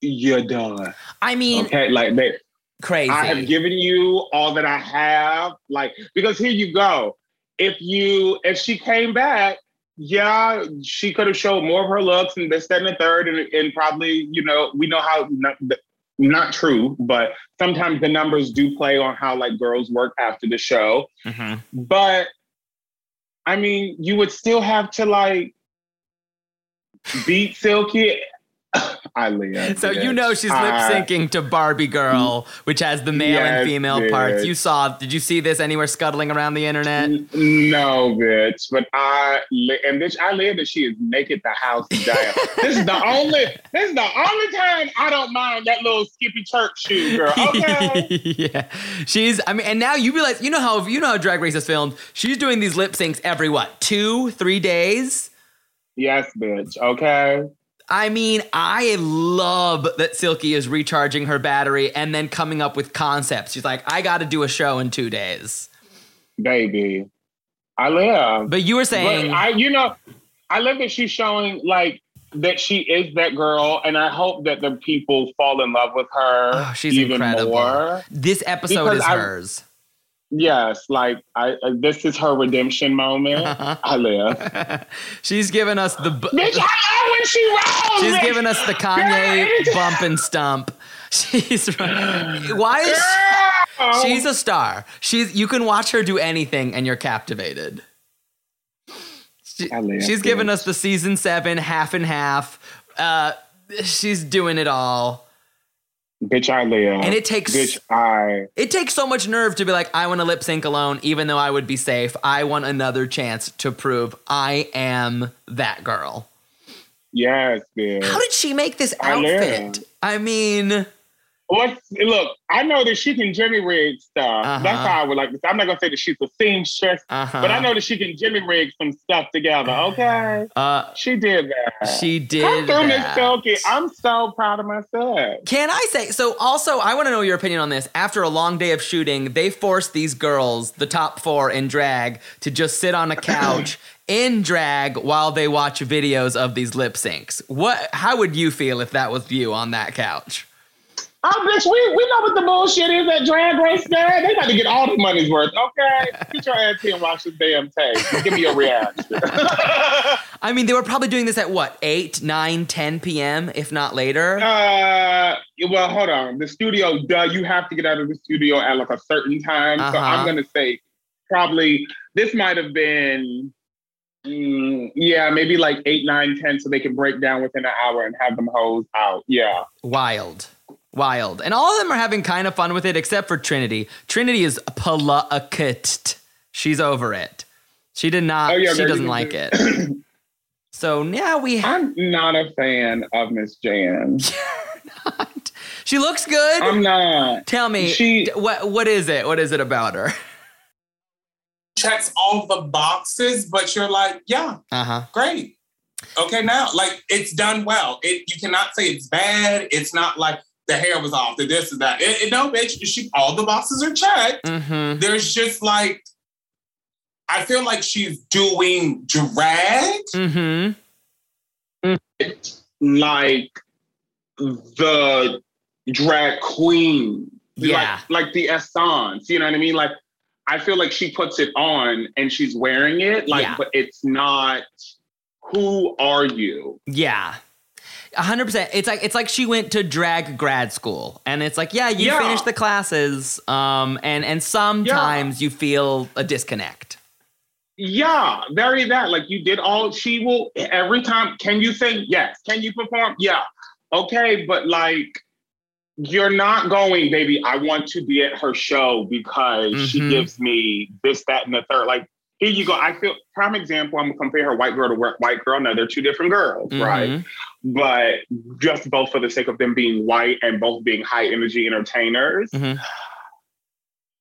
you're done. I mean, Okay, like they, crazy. I have given you all that I have. Like, because here you go. If you, if she came back, yeah, she could have showed more of her looks and this, that, and the third, and, and probably, you know, we know how not, true, but sometimes the numbers do play on how like girls work after the show. Mhm. But I mean, you would still have to like beat Silky. I live. So you know she's lip syncing to Barbie Girl, which has the male Yes, and female parts. You saw? Did you see this anywhere scuttling around the internet? No, bitch. But I li- and bitch, I live that she is naked the house down. this is the only. This is the only time I don't mind that little Skippy Church shoe, girl. Okay. yeah, she's. I mean, and now you realize you know how you know how Drag Race is filmed. She's doing these lip syncs every what two, three days. yes, bitch. Okay. I mean, I love that Silky is recharging her battery and then coming up with concepts. She's like, I got to do a show in two days. baby. I live. But you were But saying, I, you know, I love that she's showing like that she is that girl, and I hope that the people fall in love with her Oh, she's even incredible. more. this episode because is I- hers. Yes, like I, uh, this is her redemption moment. I live. She's given us the. bu- Bitch, I when she rolls. She's given us the Kanye bump and stump. She's why is Girl. she's a star. She's you can watch her do anything and you're captivated. She- I live, she's given us the season seven half and half. Uh, she's doing it all. Bitch, I live. And it takes- Bitch, I. It takes so much nerve to be like, I want to lip sync alone, even though I would be safe. I want another chance to prove I am that girl. Yes, bitch. How did she make this I outfit? I mean, What's look? I know that she can Jimmy rig stuff. Uh-huh. That's how I would like to. say. I'm not gonna say that she's a seamstress, uh-huh. but I know that she can Jimmy rig some stuff together. Okay, uh, she did that. she did. Come through, Miss. Silky. I'm so proud of myself. Can I say so? Also, I want to know your opinion on this. After a long day of shooting, they forced these girls, the top four in drag, to just sit on a couch in drag while they watch videos of these lip syncs. What? How would you feel if that was you on that couch? Oh, bitch, we, we know what the bullshit is at Drag Race, man. They got to get all the money's worth, okay? Get your ass here and watch this damn tape. Give me your reaction. I mean, they were probably doing this at what, 8, 9, 10 p.m., if not later? uh, well, hold on. The studio, duh, you have to get out of the studio at like a certain time. So Uh-huh. I'm going to say probably this might have been, mm, yeah, maybe like 8, 9, 10, so they can break down within an hour and have them hoes out. Yeah. Wild. Wild. And all of them are having kind of fun with it, except for Trinity. Trinity is palakit. She's over it. She did not, Oh, yeah, she doesn't like can it. So now we have. I'm not a fan of Miss Jan. She looks good. I'm not. Tell me, she- what what is it? What is it about her? checks all the boxes, but you're like, yeah, Uh huh. great. Okay, now like it's done well. It you cannot say it's bad. It's not like the hair was off, the this and that. It, it- no, bitch, she all the boxes are checked. Mm-hmm. There's just like I feel like she's doing drag. Mm-hmm. like the drag queen. Yeah. Like, like the essence. You know what I mean? Like I feel like she puts it on and she's wearing it. Like, Yeah. but it's not who are you? Yeah. Hundred percent. It's like it's like she went to drag grad school, and it's like, yeah, you Yeah. finished the classes, um, and and sometimes you feel a disconnect. Yeah, very that. Like you did all she will every time. Can you sing? Yes. Can you perform? Yeah. Okay, but like you're not going, baby. I want to be at her show because she Mhm. gives me this, that, and the third. Like, here you go. I feel prime example, I'm gonna compare her white girl to white girl. Now they're two different girls, right? Mhm. But just both for the sake of them being white and both being high energy entertainers. Mhm.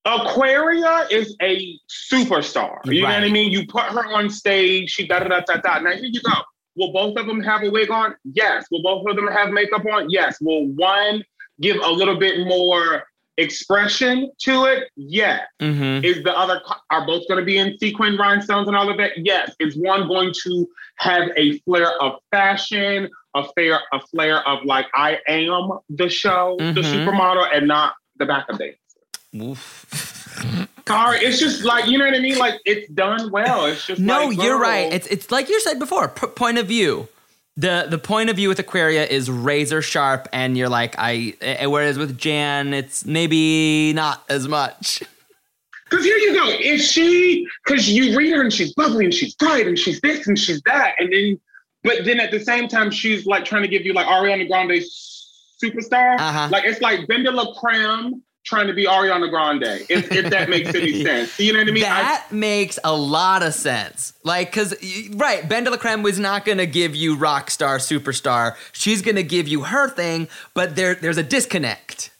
Aquaria is a superstar. You know what I mean? You put her on stage, she da da da da da. Now here you go. Will both of them have a wig on? Yes. Will both of them have makeup on? Yes. Will one give a little bit more expression to it? Yes. Mm-hmm. Is the other are both going to be in sequin rhinestones and all of that? Yes. Is one going to have a flair of fashion, a flair, a flair of like I am the show, the Mhm. supermodel, and not the backup dancer? Sorry, it's just like you know what I mean. Like it's done well. It's just No, like, you're right. It's it's like you said before. P- point of view. The the point of view with Aquaria is razor sharp, and you're like I. eh, Whereas with Jan, it's maybe not as much. Because here you go. If she, because you read her and she's bubbly and she's bright and she's this and she's that, and then, but then at the same time she's like trying to give you like Ariana Grande superstar. Uh-huh. Like it's like BenDeLaCreme trying to be Ariana Grande. If, if that makes any sense, you know what I mean? I- That makes a lot of sense. Like, cause right, BenDeLaCreme was not gonna give you rock star, superstar. She's gonna give you her thing, but there there's a disconnect.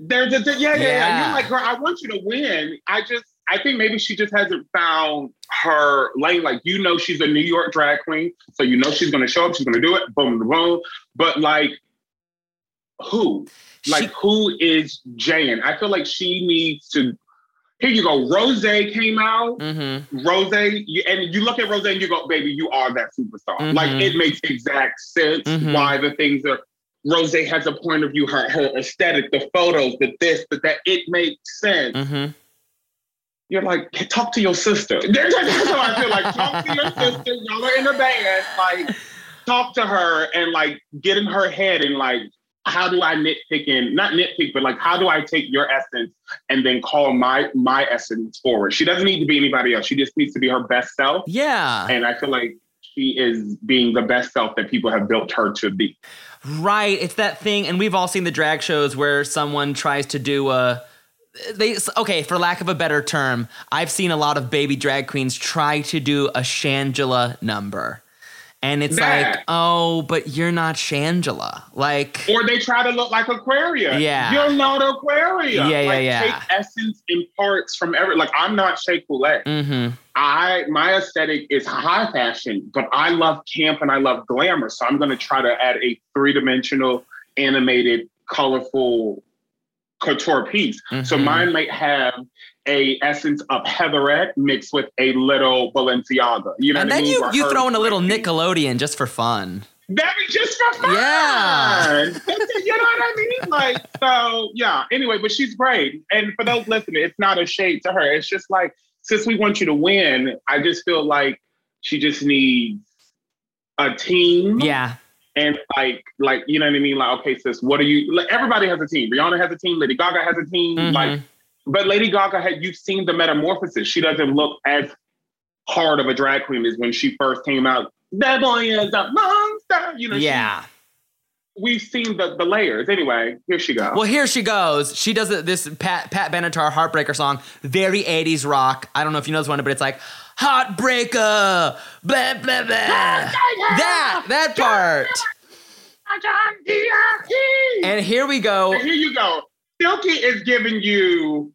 There's a yeah, yeah, yeah. Yeah. You're like, girl, I want you to win. I just, I think maybe she just hasn't found her lane. Like, you know, she's a New York drag queen, so you know she's gonna show up. She's gonna do it. Boom, boom, boom. But like, who? Like, She- who is Jan? I feel like she needs to. Here you go. Rose came out. Mm-hmm. Rose, you, and you look at Rose and you go, baby, you are that superstar. Like Mhm. it makes exact sense Mhm. why the things are. Rose has a point of view, her her aesthetic, the photos, the this, the that. It makes sense. Mm-hmm. You're like, "Hey, talk to your sister. That's how I feel like. Talk to your sister. Y'all are in a band. Like, talk to her and like get in her head and like, how do I nitpick in? Not nitpick, but like, how do I take your essence and then call my my essence forward? She doesn't need to be anybody else. She just needs to be her best self. Yeah. And I feel like she is being the best self that people have built her to be. Right. It's that thing, and we've all seen the drag shows where someone tries to do a. They okay, for lack of a better term, I've seen a lot of baby drag queens try to do a Shangela number, and it's That. like, oh, but you're not Shangela. Like, Or they try to look like Aquaria. Yeah. You're not Aquaria. Yeah, yeah, like, yeah. Take essence and parts from every like I'm not Shea Couleé. mm-hmm. I my aesthetic is high fashion, but I love camp and I love glamour. So I'm gonna try to add a three-dimensional, animated, colorful couture piece. So Mhm. mine might have a essence of Heatherette mixed with a little Balenciaga. You know and what I then mean? you Where you throw in a little Nickelodeon just for fun. That was just for fun. Yeah. You know what I mean? Like, so yeah. Anyway, but she's great. And for those listening, it's not a shade to her. It's just like, since we want you to win, I just feel like she just needs a team. Yeah. And like, like, you know what I mean? Like, okay, sis, what are you like everybody has a team. Rihanna has a team, Lady Gaga has a team. Mhm. Like, but Lady Gaga had you've seen the metamorphosis. She doesn't look as hard of a drag queen as when she first came out. That boy is a monster. You know, she- Yeah. we've seen the, the layers. Anyway, here she goes. Well, here she goes. She does this Pat Pat Benatar Heartbreaker song, very 80s rock. I don't know if you know this one, but it's like Heartbreaker, blah blah blah. That that part. And here we go. And here you go. Silky is giving you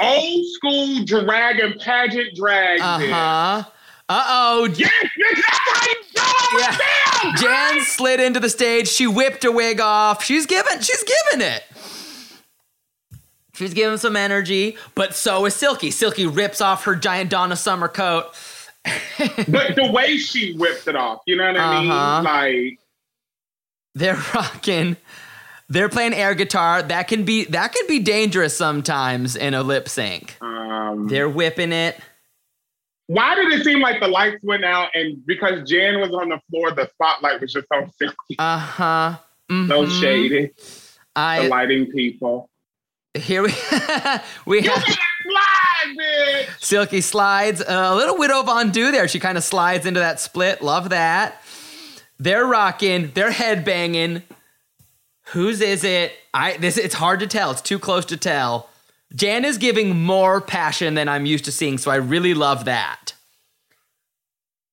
old school drag and pageant drag. Uh huh. Uh oh. Yes, yes, that's how you. Yeah. Damn, Jan right? slid into the stage. She whipped her wig off. She's giving. She's giving it. She's giving some energy, but so is Silky. Silky rips off her giant Donna Summer coat. But the way she whipped it off, you know what I Uh-huh. mean? Like, They're rocking. They're playing air guitar. That can be that can be dangerous sometimes in a lip sync. um, They're whipping it. why did it seem like the lights went out? And because Jan was on the floor, the spotlight was just on Silky. Uh huh. So shady. The lighting people. here we we have slide. Silky slides uh, a little Widow Von'Du there. She kind of slides into that split. Love that. They're rocking. They're headbanging. Whose is it? I this it's hard to tell. It's too close to tell. Jan is giving more passion than I'm used to seeing, so I really love that.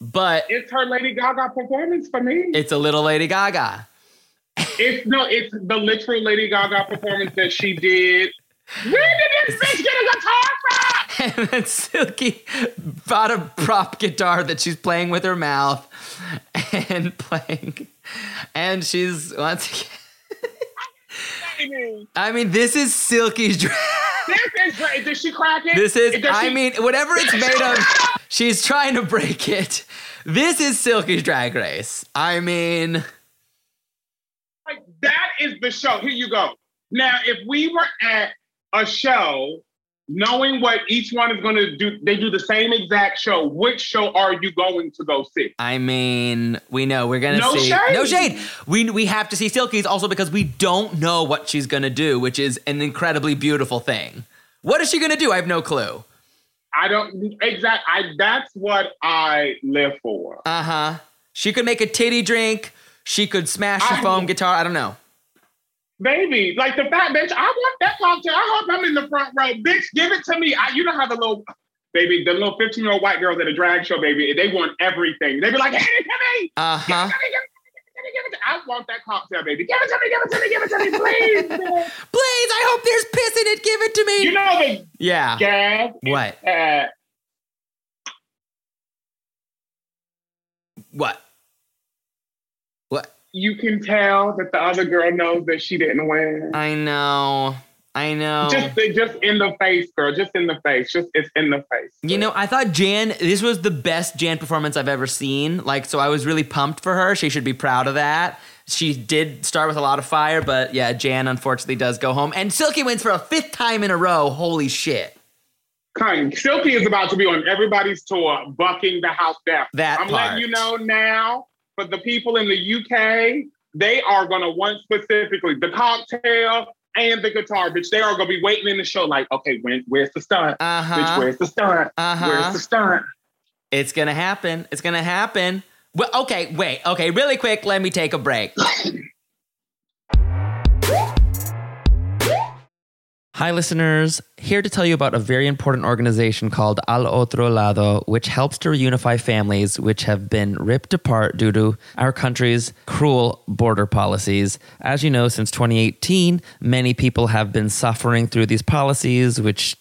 But It's her Lady Gaga performance for me. it's a little Lady Gaga. It's no, it's the literal Lady Gaga performance that she did. Where did this bitch get a guitar from? And then Silky bought a prop guitar that she's playing with her mouth and playing. And she's once again. I mean, this is Silky's drag. This is great. Did she crack it? This is, Does I she- mean, whatever it's made of, she's trying to break it. This is Silky's drag race. I mean, like that is the show. Here you go. Now, if we were at a show, knowing what each one is going to do, they do the same exact show. Which show are you going to go see? I mean, we know we're gonna No see shade. no shade. We we have to see Silky's also because we don't know what she's gonna do, which is an incredibly beautiful thing. What is she gonna do? I have no clue. I don't exact. I that's what I live for. Uh huh. She could make a titty drink. She could smash a foam guitar. I don't know. Baby, like the fat bitch, I want that cocktail. I hope I'm in the front row. Bitch, give it to me. I, you know how the little baby, the little 15 year old white girls at a drag show, baby, they want everything. They be like, hand it to me. Uh Give it huh. to me, give it to me, give it to me. I want that cocktail, baby. Give it to me, give it to me, give it to me, please. Please, I hope there's piss in it. Give it to me. you know the yeah. gag What? that What? What? You can tell that the other girl knows that she didn't win. I know. I know. Just, just in the face, girl. Just in the face. Just it's in the face. You know, I thought Jan, this was the best Jan performance I've ever seen. Like, so I was really pumped for her. She should be proud of that. She did start with a lot of fire, but yeah, Jan unfortunately does go home. And Silky wins for a fifth time in a row. Holy shit. Kind. Silky is about to be on everybody's tour, bucking the house down. That I'm part. letting you know now. For the people in the UK, they are gonna want specifically the cocktail and the guitar, bitch. They are gonna be waiting in the show, like, okay, when, where's the stunt? Uh Bitch, where's the stunt? Uh-huh. Where's the stunt? It's gonna happen. It's gonna happen. Well, okay, wait. Okay, really quick. Let me take a break. Hi, listeners. Here to tell you about a very important organization called Al Otro Lado, which helps to reunify families which have been ripped apart due to our country's cruel border policies. As you know, since 2018, many people have been suffering through these policies, which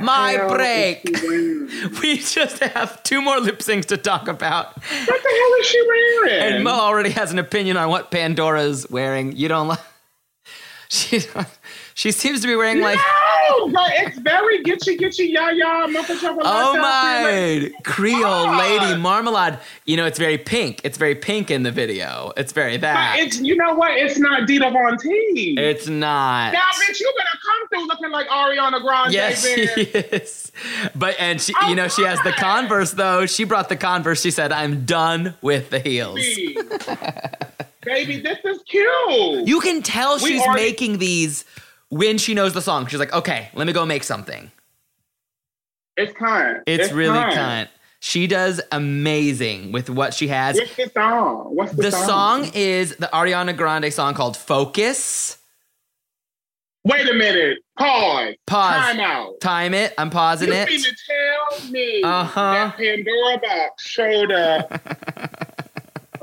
My break. is she wearing? We just have two more lip syncs to talk about. What the hell is she wearing? And Mo already has an opinion on what Pandora's wearing. You don't like. She she seems to be wearing like no, but it's very gitchy, gitchy, ya ya, oh my Creole lady marmalade. You know it's very pink. It's very pink in the video. It's very that. But it's you know what? It's not Dita Von Teese. It's not. now, bitch, you better come through looking like Ariana Grande. Yes, she is. But and she, Oh, you know, she has the Converse though. She brought the Converse. She said, "I'm done with the heels." Baby. Baby, this is cute. You can tell We she's already- making these when she knows the song. She's like, "Okay, let me go make something." it's kind. It's, really kind. She does amazing with what she has. What's the song? What's the, The song is the Ariana Grande song called Focus. Wait a minute. Pause. Pause. Time out. Time it. I'm pausing You it. mean to tell me Uh-huh. that Pandora Boxx showed up?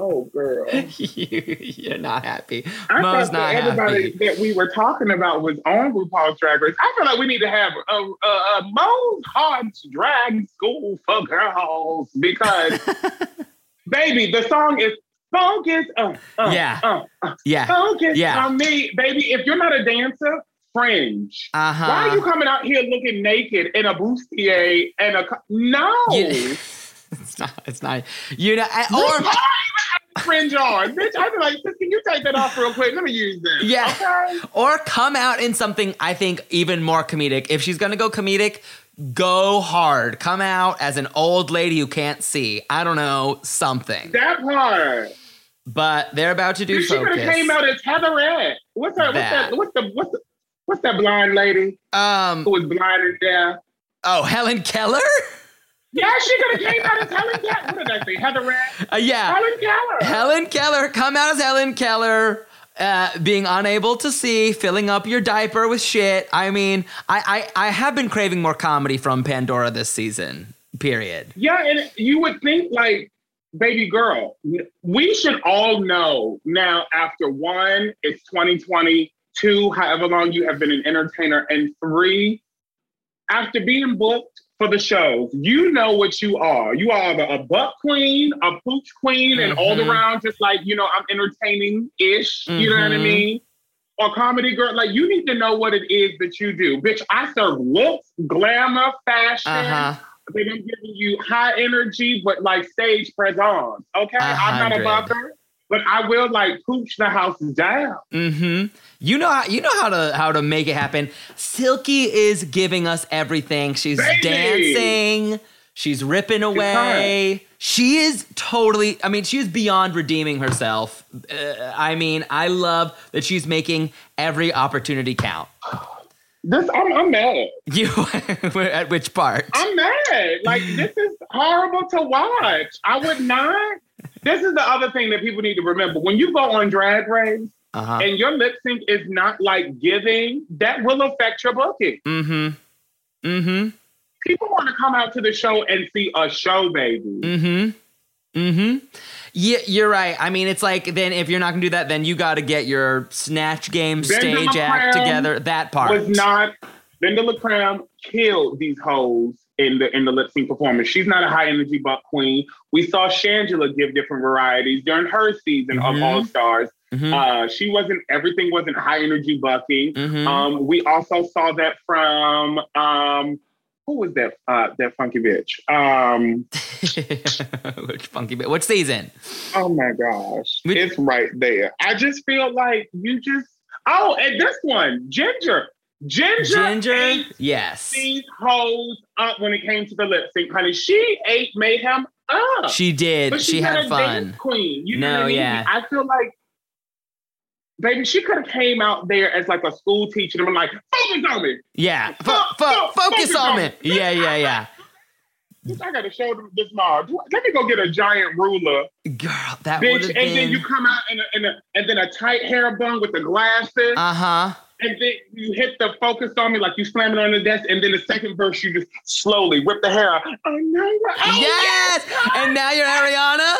oh, girl. You're not happy. I Mo's thought not everybody happy. that we were talking about was on RuPaul's Drag Race. I feel like we need to have a, a, a Mo's Hearts Drag School for Girls because, baby, the song is focus. Uh, uh, Yeah. Uh, Yeah. focus Yeah. on me, baby. If you're not a dancer, fringe. Uh huh. Why are you coming out here looking naked in a bustier and a no? You- it's not. It's not. You know. I- Or fringe on, bitch. I'd be like, "Sis, can you take that off real quick? Let me use this. Yeah. Okay. or come out in something I think even more comedic. If she's gonna go comedic, go hard. Come out as an old lady who can't see. I don't know something. That part. But they're about to do she could have came out as Heatherette. What's that? What's That. that? What's the what's the what's that blind lady Um. who was blind and deaf? Oh, Helen Keller. Yeah, she could have came out as Helen Keller. What did I say? Heatherette. Uh, yeah. Helen Keller. Helen Keller, come out as Helen Keller, uh, being unable to see, filling up your diaper with shit. I mean, I, I, I have been craving more comedy from Pandora this season, period. Yeah, and you would think like, baby girl, we should all know now after one, it's 2020, two, however long you have been an entertainer, and three, after being booked for the shows, you know what you are. You are either a butt queen, a pooch queen, and all Mhm. around just like, you know, I'm entertaining ish, you know what I Mhm. mean? Or comedy girl, like you need to know what it is that you do. Bitch, I serve looks, glamour, fashion. Uh huh. Then I'm giving you high energy, but like stage presence. Okay, I'm not a hundred. But I will like pooch the house down. Mm-hmm. You know how you know how to how to make it happen. Silky is giving us everything. She's Baby. dancing. She's ripping away. She is totally. I mean, she is beyond redeeming herself. Uh, I mean, I love that she's making every opportunity count. This I'm, I'm mad. You at which part? I'm mad. Like this is horrible to watch. I would not. This is the other thing that people need to remember. When you go on Drag Race Uh-huh. and your lip sync is not like giving, that will affect your booking. Mm-hmm. Mm-hmm. People want to come out to the show and see a show, baby. Mm-hmm. Mm-hmm. Yeah, you're right. I mean, it's like then if you're not gonna do that, then you got to get your snatch game stage act together. That part. was not Linda LaCram killed these hoes in the in the lip sync performance. She's not a high energy buck queen. We saw Shangela give different varieties during her season Mhm. of All Stars. Mhm. Uh, she wasn't everything wasn't high energy bucking. Mhm. Um, we also saw that from um, who was that? Uh, that funky bitch. Um, Which funky bit? What season? oh my gosh, it's right there. I just feel like you just. Oh, and this one, Ginger. Ginger, Ginger. Yes. these hoes up when it came to the lip sync, honey. She ate Mayhem up. She did. But She not had a fun. Queen. You know No, what I mean? yeah. I feel like, baby, she could have came out there as like a school teacher and been like, focus on me. Yeah. Fo- Fo- fo- fo- focus focus on on me. me. Yeah, yeah, yeah. I gotta show them this mom. Let me go get a giant ruler, Girl, that bitch, and then you come out in a, in a and then a tight hair bun with the glasses, Uh huh. And then you hit the focus on me like you slam it on the desk, and then the second verse you just slowly rip the hair out. Oh no! Oh, Yes. And now you're Ariana.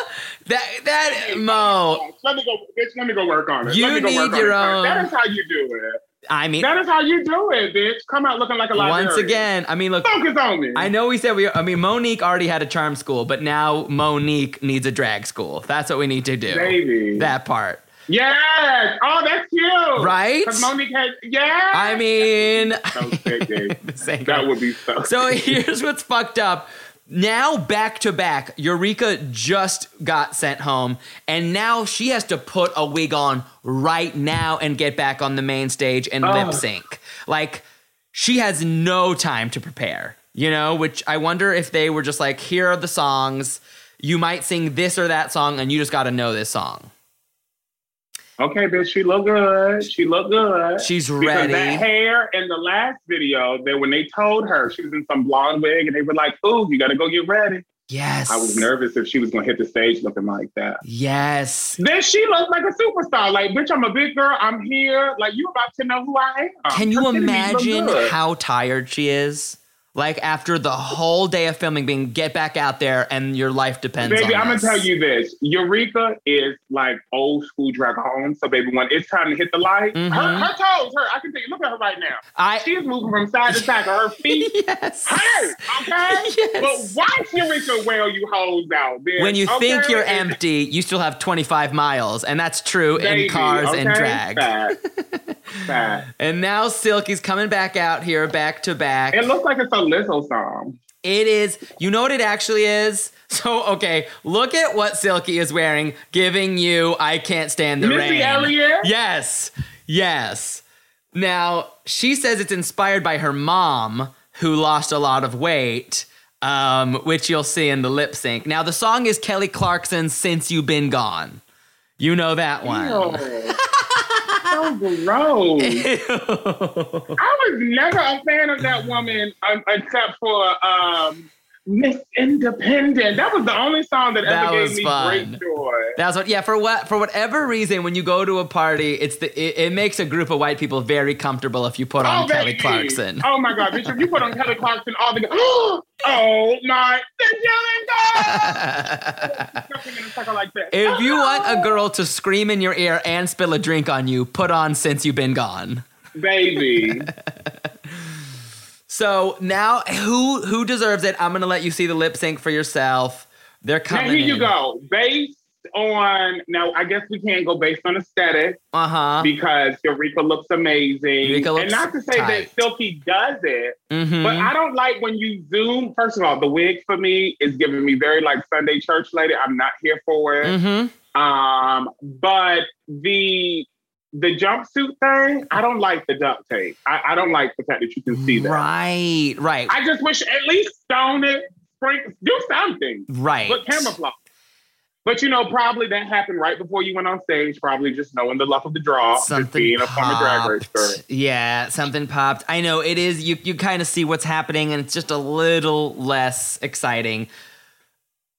That that Mo. Let me go, bitch. Let me go work on it. You let me go need your it. own- That is how you do it. I mean, That is how you do it, bitch. Come out looking like a librarian. once again, I mean, look. focus on me. I know we said we. I mean, Monique already had a charm school, but now Monique needs a drag school. That's what we need to do. baby. That part, yes. Oh, that's cute. right? Because Monique has. Yeah. I mean, So sick, babe. the that would be so. So here's what's fucked up. Now back to back, Eureka just got sent home, and now she has to put a wig on right now and get back on the main stage and Oh. lip sync. Like she has no time to prepare, you know. Which I wonder if they were just like, here are the songs. You might sing this or that song, and you just got to know this song. Okay, bitch. She look good. She look good. She's Because ready. that hair in the last video, that when they told her she was in some blonde wig, and they were like, "Ooh, you got to go get ready." Yes. I was nervous if she was gonna hit the stage looking like that. Yes. Then she looked like a superstar. Like, bitch, I'm a big girl. I'm here. Like, you about to know who I am. Can you Her imagine how tired she is? Like after the whole day of filming, being get back out there and your life depends on it. Baby, I'm gonna tell you this. Eureka is like old school dragon. So, baby, when it's time to hit the light, Mhm. her, her toes, her, I can tell you, look at her right now. I She is moving from side to side. Of her feet yes. hurt, okay? Yes. But watch Eureka wail you hoes out, bitch. When you think you're empty, you still have 25 miles, and that's true Baby, in cars and okay? drag. Fact. Fact. And now Silky's coming back out here, back to back. It looks like it's a Lizzo song. It is. You know what it actually is? So, okay, look at what Silky is wearing, giving you I Can't Stand the Missy Rain. Elliott? Yes. Yes. Now, she says it's inspired by her mom, who lost a lot of weight, um, which you'll see in the lip sync. Now, the song is Kelly Clarkson's Since You've Been Gone. You know that one. So gross. I was never a fan of that woman um, except for um, Miss Independent. That was the only song that, That ever gave me fun. great joy. That's what. Yeah, for what for whatever reason, when you go to a party, it's the it, it makes a group of white people very comfortable if you put on oh, Kelly baby. Clarkson. Oh my God, bitch! If you put on Kelly Clarkson, all the oh my, the yelling God. Something in a circle like if you want a oh. girl to scream in your ear and spill a drink on you, put on Since You've Been Gone. baby. So now, who who deserves it? I'm gonna let you see the lip sync for yourself. They're Now coming. here you go. Based on now, I guess we can't go based on aesthetic. Uh huh. because Eureka looks amazing. Eureka looks and not to say tight. that Silky does it, Mm-hmm. but I don't like when you zoom. First of all, the wig for me is giving me very like Sunday church lady. I'm not here for it. mm-hmm. Um, but the the jumpsuit thing, I don't like the duct tape. I, I don't like the fact that you can see that. Right. Right. I just wish at least stone it, spring, do something. right. But camouflage. But you know, probably that happened right before you went on stage. Probably just knowing the luck of the draw, just something being a former drag. Yeah, something popped. I know it is. You you kind of see what's happening, and it's just a little less exciting.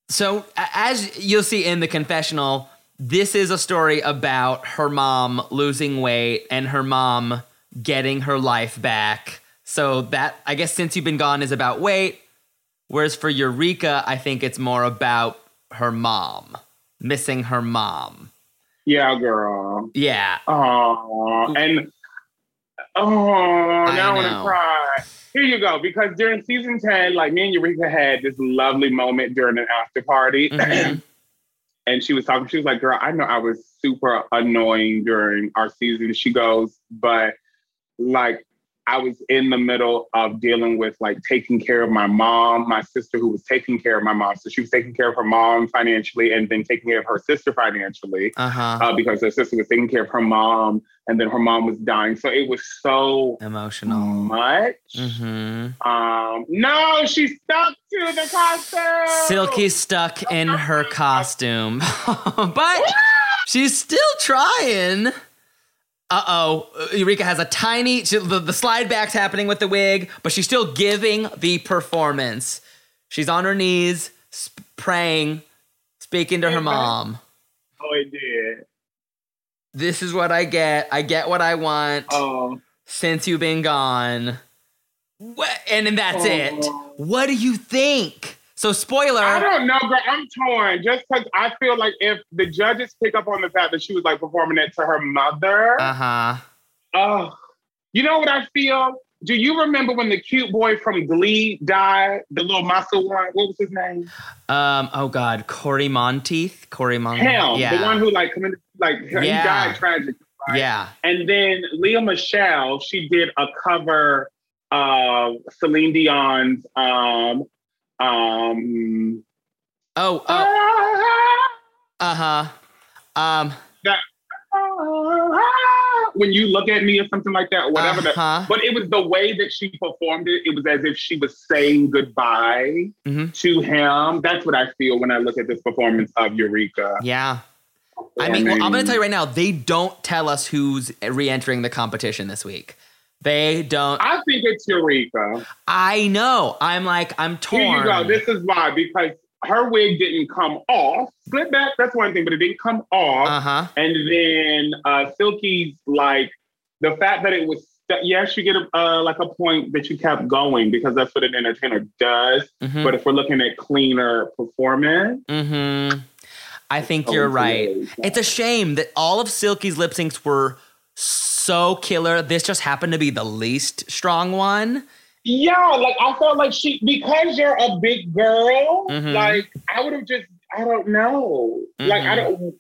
So as you'll see in the confessional, this is a story about her mom losing weight and her mom getting her life back. So that I guess since you've been gone is about weight, whereas for Eureka, I think it's more about her mom missing her mom. Yeah, girl. Yeah. Oh, and oh, now I, want to cry. Here you go. Because during season 10, like me and Eureka had this lovely moment during an after party. Mhm. and she was talking, she was like, Girl, I know I was super annoying during our season. She goes, But like, I was in the middle of dealing with like taking care of my mom, my sister who was taking care of my mom. So she was taking care of her mom financially and then taking care of her sister financially Uh huh. uh, because her sister was taking care of her mom and then her mom was dying. So it was so Emotional. much. Mm-hmm. Um, no, she stuck to the costume. Silky stuck in her costume, but she's still trying. Uh oh, Eureka has a tiny. She, the, the slide back's happening with the wig, but she's still giving the performance. She's on her knees, sp- praying, speaking to her mom. Oh, it did. This is what I get. I get what I want Oh, since you've been gone. What? And then that's it. What do you think? So, spoiler. I don't know, girl. I'm torn just because I feel like if the judges pick up on the fact that she was like performing it to her mother, Uh huh. oh, you know what I feel? Do you remember when the cute boy from Glee died? The little muscle one. What was his name? Um. Oh God, Cory Monteith. Cory Monteith. Him, Yeah. the one who like committed, like he Yeah. died tragically. right? Yeah. And then Lea Michele, she did a cover of Celine Dion's um um Oh. Oh. Uh huh. Um. when you look at me or something like that, or whatever. Uh-huh. but it was the way that she performed it. It was as if she was saying goodbye Mhm. to him. That's what I feel when I look at this performance of Eureka. Yeah. I mean, well, I'm gonna tell you right now. They don't tell us who's re-entering the competition this week. They don't. I think it's Eureka. I know. I'm like, I'm torn. Here you go. This is why because her wig didn't come off. Split back. That's one thing, but it didn't come off. Uh huh. And then uh, Silky's like the fact that it was. Yes, you get a, uh, like a point that you kept going because that's what an entertainer does. Mm-hmm. But if we're looking at cleaner performance, mm-hmm. I think you're right. It's a shame that all of Silky's lip syncs were so killer. This just happened to be the least strong one. yeah, like I felt like she because you're a big girl. Mhm. Like I would have just I don't know. Like I don't.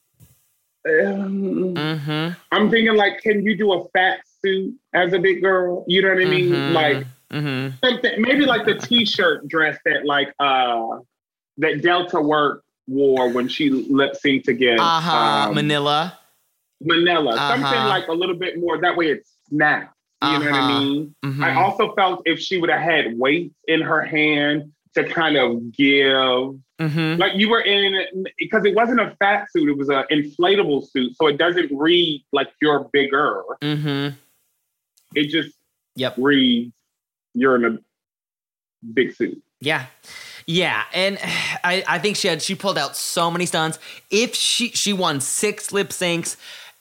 Um, Mm-hmm. I'm thinking like, can you do a fat suit as a big girl? You know what I mean? Like mm-hmm. something maybe like the t-shirt dress that like uh that Delta Work wore when she lip synced against Uh huh. um, Manila. Manila. Something Uh-huh. like a little bit more. That way it snaps. You know what I Uh-huh. mean? Mhm. I also felt if she would have had weights in her hand to kind of give, Mm-hmm. like you were in, because it wasn't a fat suit, it was an inflatable suit. So it doesn't read like you're bigger. Mm-hmm. It just Yep. reads you're in a big suit. Yeah. Yeah, and I, I think she had she pulled out so many stunts. If she she won six lip syncs,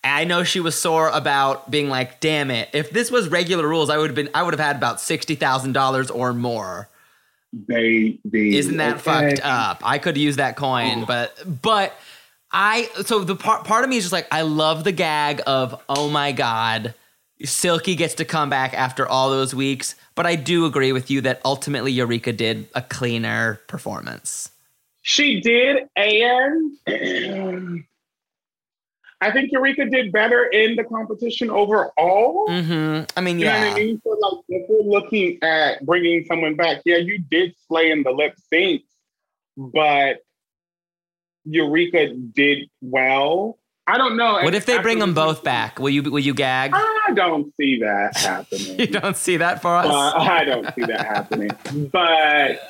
I know she was sore about being like, damn it. If this was regular rules, I would have been I would have had about sixty thousand dollars or more. Baby. Isn't that okay? fucked up? I could use that coin, oh. but but I so the part part of me is just like I love the gag of oh my god, Silky gets to come back after all those weeks. But I do agree with you that ultimately Eureka did a cleaner performance. She did, and I think Eureka did better in the competition overall. Mm-hmm. I mean, You know what yeah. I mean? So, like, if we're looking at bringing someone back, yeah, you did slay in the lip syncs, but Eureka did well. I don't know. What if they bring them both back? Will you will you gag? I don't see that happening. You don't see that for us? Uh, I don't see that happening. But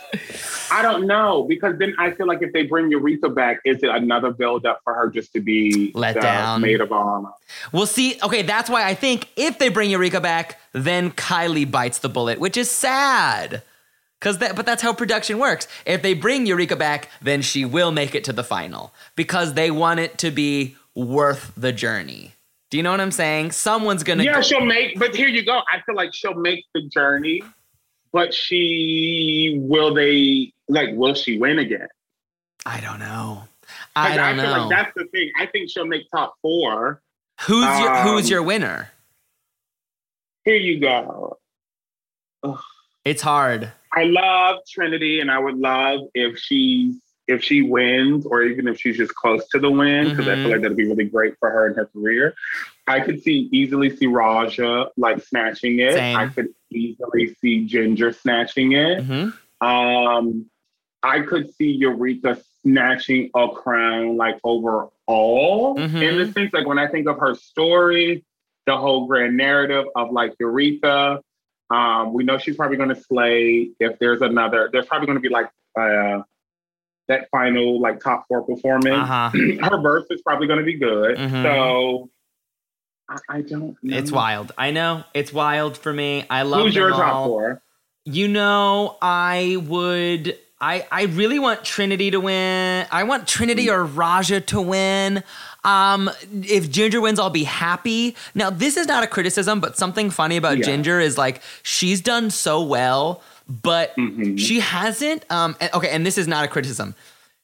I don't know because then I feel like if they bring Eureka back, is it another build up for her just to be Let down. maid of honor? We'll see. Okay, that's why I think if they bring Eureka back, then Kylie bites the bullet, which is sad. Cause that, but that's how production works. If they bring Eureka back, then she will make it to the final because they want it to be worth the journey. Do you know what I'm saying? Someone's gonna. Yeah, she'll make. But here you go. I feel like she'll make the journey, but she will they like will she win again? I don't know. I don't feel know. like that's the thing. I think she'll make top four. who's your who's um, your winner? Here you go. It's hard. I love Trinity, and I would love if she's if she wins, or even if she's just close to the win, because I Mhm. feel like that'd be really great for her in her career. I could see easily see Ra'Jah like snatching it. Same. I could easily see Ginger snatching it. hmm Um, I could see Eureka snatching a crown like overall Mhm. in the sense like when I think of her story, the whole grand narrative of like Eureka. Um, we know she's probably going to slay. If there's another, there's probably going to be like uh, that final like top four performance. Uh huh. her verse is probably going to be good. Mhm. So I, I don't. know. It's wild. I know it's wild for me. I love. Who's your top four? You know, I would. I I really want Trinity to win. I want Trinity or Ra'Jah to win. Um, if Ginger wins, I'll be happy. Now, this is not a criticism, but something funny about Yeah. Ginger is like she's done so well, but Mhm. she hasn't. Um, and- okay, and this is not a criticism.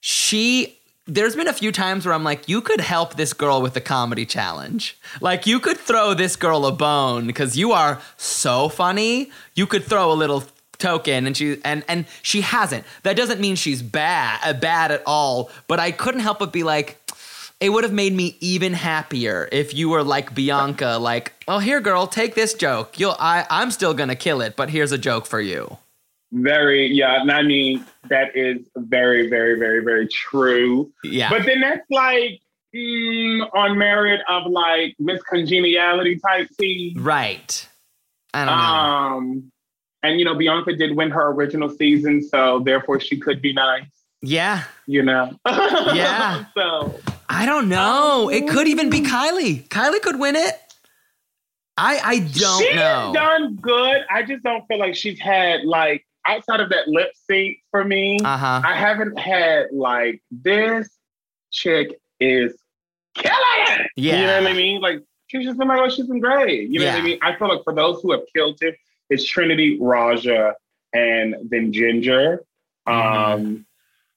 She. There's been a few times where I'm like, you could help this girl with the comedy challenge. Like, you could throw this girl a bone because you are so funny. You could throw a little token, and she and and she hasn't. That doesn't mean she's bad, uh, bad at all. But I couldn't help but be like, it would have made me even happier if you were like Bianca, like, oh here, girl, take this joke. You'll, I, I'm still gonna kill it, but here's a joke for you. Very, yeah. And I mean, that is very, very, very, very true. Yeah. But then that's like mm, on merit of like miscongeniality type tea. right. I don't know. Um, and you know, Bianca did win her original season, so therefore she could be nice. yeah. You know. Yeah. so I don't know. It could even be Kylie. Kylie could win it. I I don't she's know. done good. I just don't feel like she's had like outside of that lip sync for me. Uh huh. I haven't had like this chick is killing it. Yeah. You know what I mean? Like she's just been like, oh, she's been great. You know what I mean? I feel like for those who have killed it, it's Trinity, Ra'Jah, and then Ginger. Mm-hmm. Um,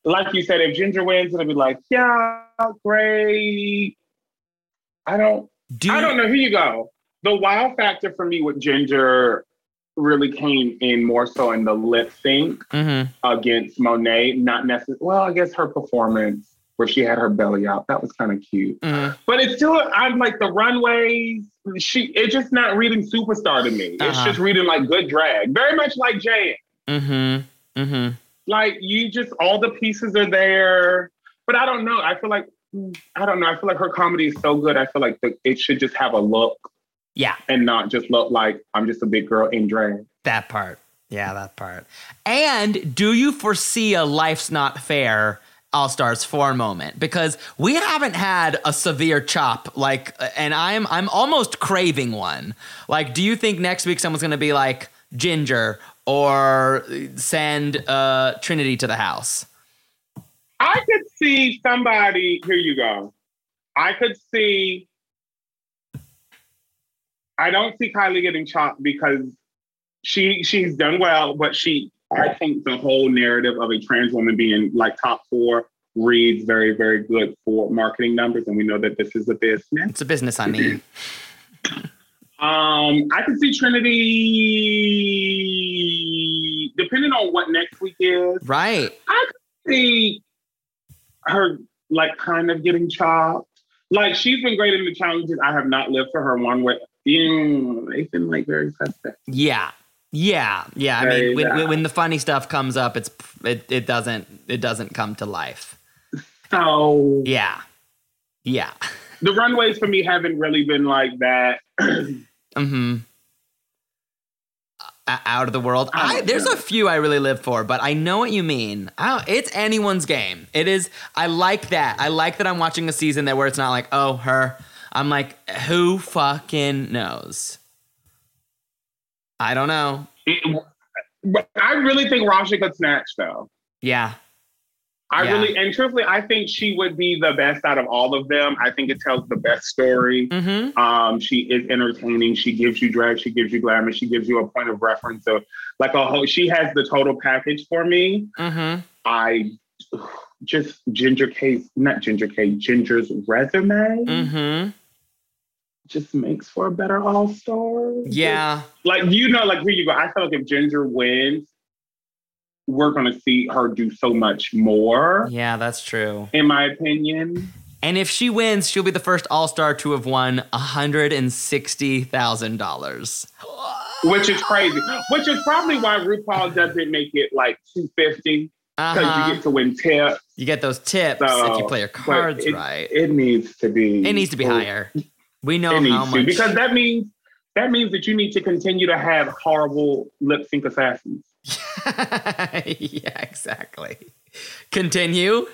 like you said, if Ginger wins, it'll be like, yeah, great. I don't Do I don't know. Here you go. The wow factor for me with Ginger really came in more so in the lip sync hmm against Monet. Not necessarily. Well, I guess her performance where she had her belly out that was kind of cute. hmm But it's still. I'm like the runways. She. It's just not reading superstar to me. It's Uh-huh. just reading like good drag. Very much like Jay. hmm hmm Like you just all the pieces are there. But I don't know. I feel like. I don't know. I feel like her comedy is so good. I feel like the, it should just have a look Yeah. and not just look like I'm just a big girl in drag. That part. Yeah, that part. And do you foresee a life's not fair All Stars 4 moment? Because we haven't had a severe chop like and I'm I'm almost craving one. Like do you think next week someone's going to be like Ginger or send uh Trinity to the house? I could see somebody. Here you go. I could see. I don't see Kylie getting chopped because she she's done well, but she. I think the whole narrative of a trans woman being like top four reads very very good for marketing numbers, and we know that this is a business. It's a business I mean. Um, I can see Trinity, depending on what next week is. right. I could see her like kind of getting chopped. Like she's been great in the challenges. I have not lived for her one way. Mm, they've been like very suspect. Yeah. Yeah. Yeah, I Very mean when, when, the funny stuff comes up it's it, it doesn't it doesn't come to life. So Yeah. Yeah. the runways for me haven't really been like that. Mm-hmm. Uh, out of the world. I there's a few I really live for, but I know what you mean. It's anyone's game. It is. I like that. I like that I'm watching a season that where it's not like, oh, her. I'm like, who fucking knows? I don't know. It- I really think Ra'Jah could snatch though. Yeah. I Yeah. really and truthfully, I think she would be the best out of all of them. I think it tells the best story. Mm-hmm. Um, she is entertaining. She gives you drag. She gives you glamour. She gives you a point of reference. So, like a whole, she has the total package for me. Mm-hmm. I just Ginger K's, not Ginger K, Ginger's resume Mm-hmm. Just makes for a better All Star. Yeah. like you know, like here you go. I feel like if Ginger wins, we're gonna see her do so much more. Yeah, that's true. In my opinion, And if she wins, she'll be the first All Star to have won $160,000. which is crazy. Which is probably why RuPaul doesn't make it like two fifty because Uh-huh. you get to win tips. You get those tips So, if you play your cards it, right. It needs to be. It needs to be higher. We know It needs how to much. because that means that means that you need to continue to have horrible lip sync assassins. yeah, exactly. Continue.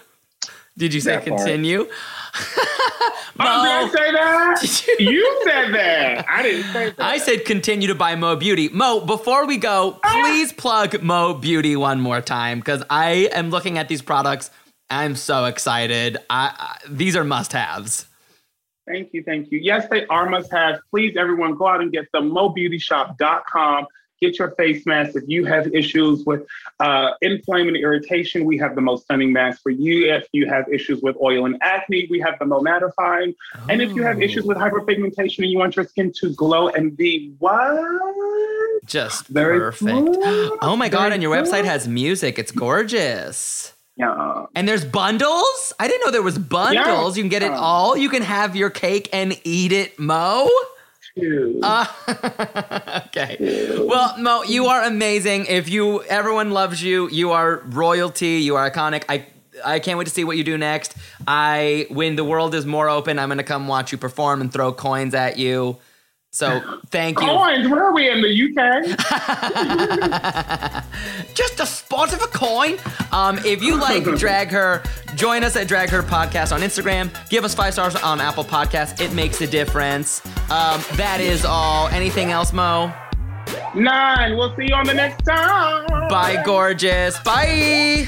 Did you say That continue? Oh, did I say that? You- you said that. I didn't say that. I said continue to buy Mo Beauty. Mo, before we go, ah! please plug Mo Beauty one more time because I am looking at these products. I'm so excited. I, I these are must-haves. Thank you, thank you. Yes, they are must have. Please, everyone, go out and get them. MoBeautyShop.com. Get your face mask. If you have issues with uh, inflammation and irritation, we have the most stunning mask for you. If you have issues with oil and acne, we have the Mo Mattifying. And if you have issues with hyperpigmentation and you want your skin to glow and be what? Just Very perfect. good. Oh my god, Very and your website has music. It's gorgeous. Yeah. And there's bundles? I didn't know there was bundles. You can get it all. You can have your cake and eat it, Mo. Uh, okay. Well, Mo, you are amazing. If you everyone loves you, you are royalty, you are iconic. I I can't wait to see what you do next. I when the world is more open, I'm going to come watch you perform and throw coins at you. So, thank you. Coins, where are we in the UK? Just a spot of a coin. Um, if you like Drag Her, join us at Drag Her Podcast on Instagram. Give us five stars on Apple Podcasts. It makes a difference. Um, that is all. Anything else, Mo? Nine. We'll see you on the next time. Bye, gorgeous. Bye.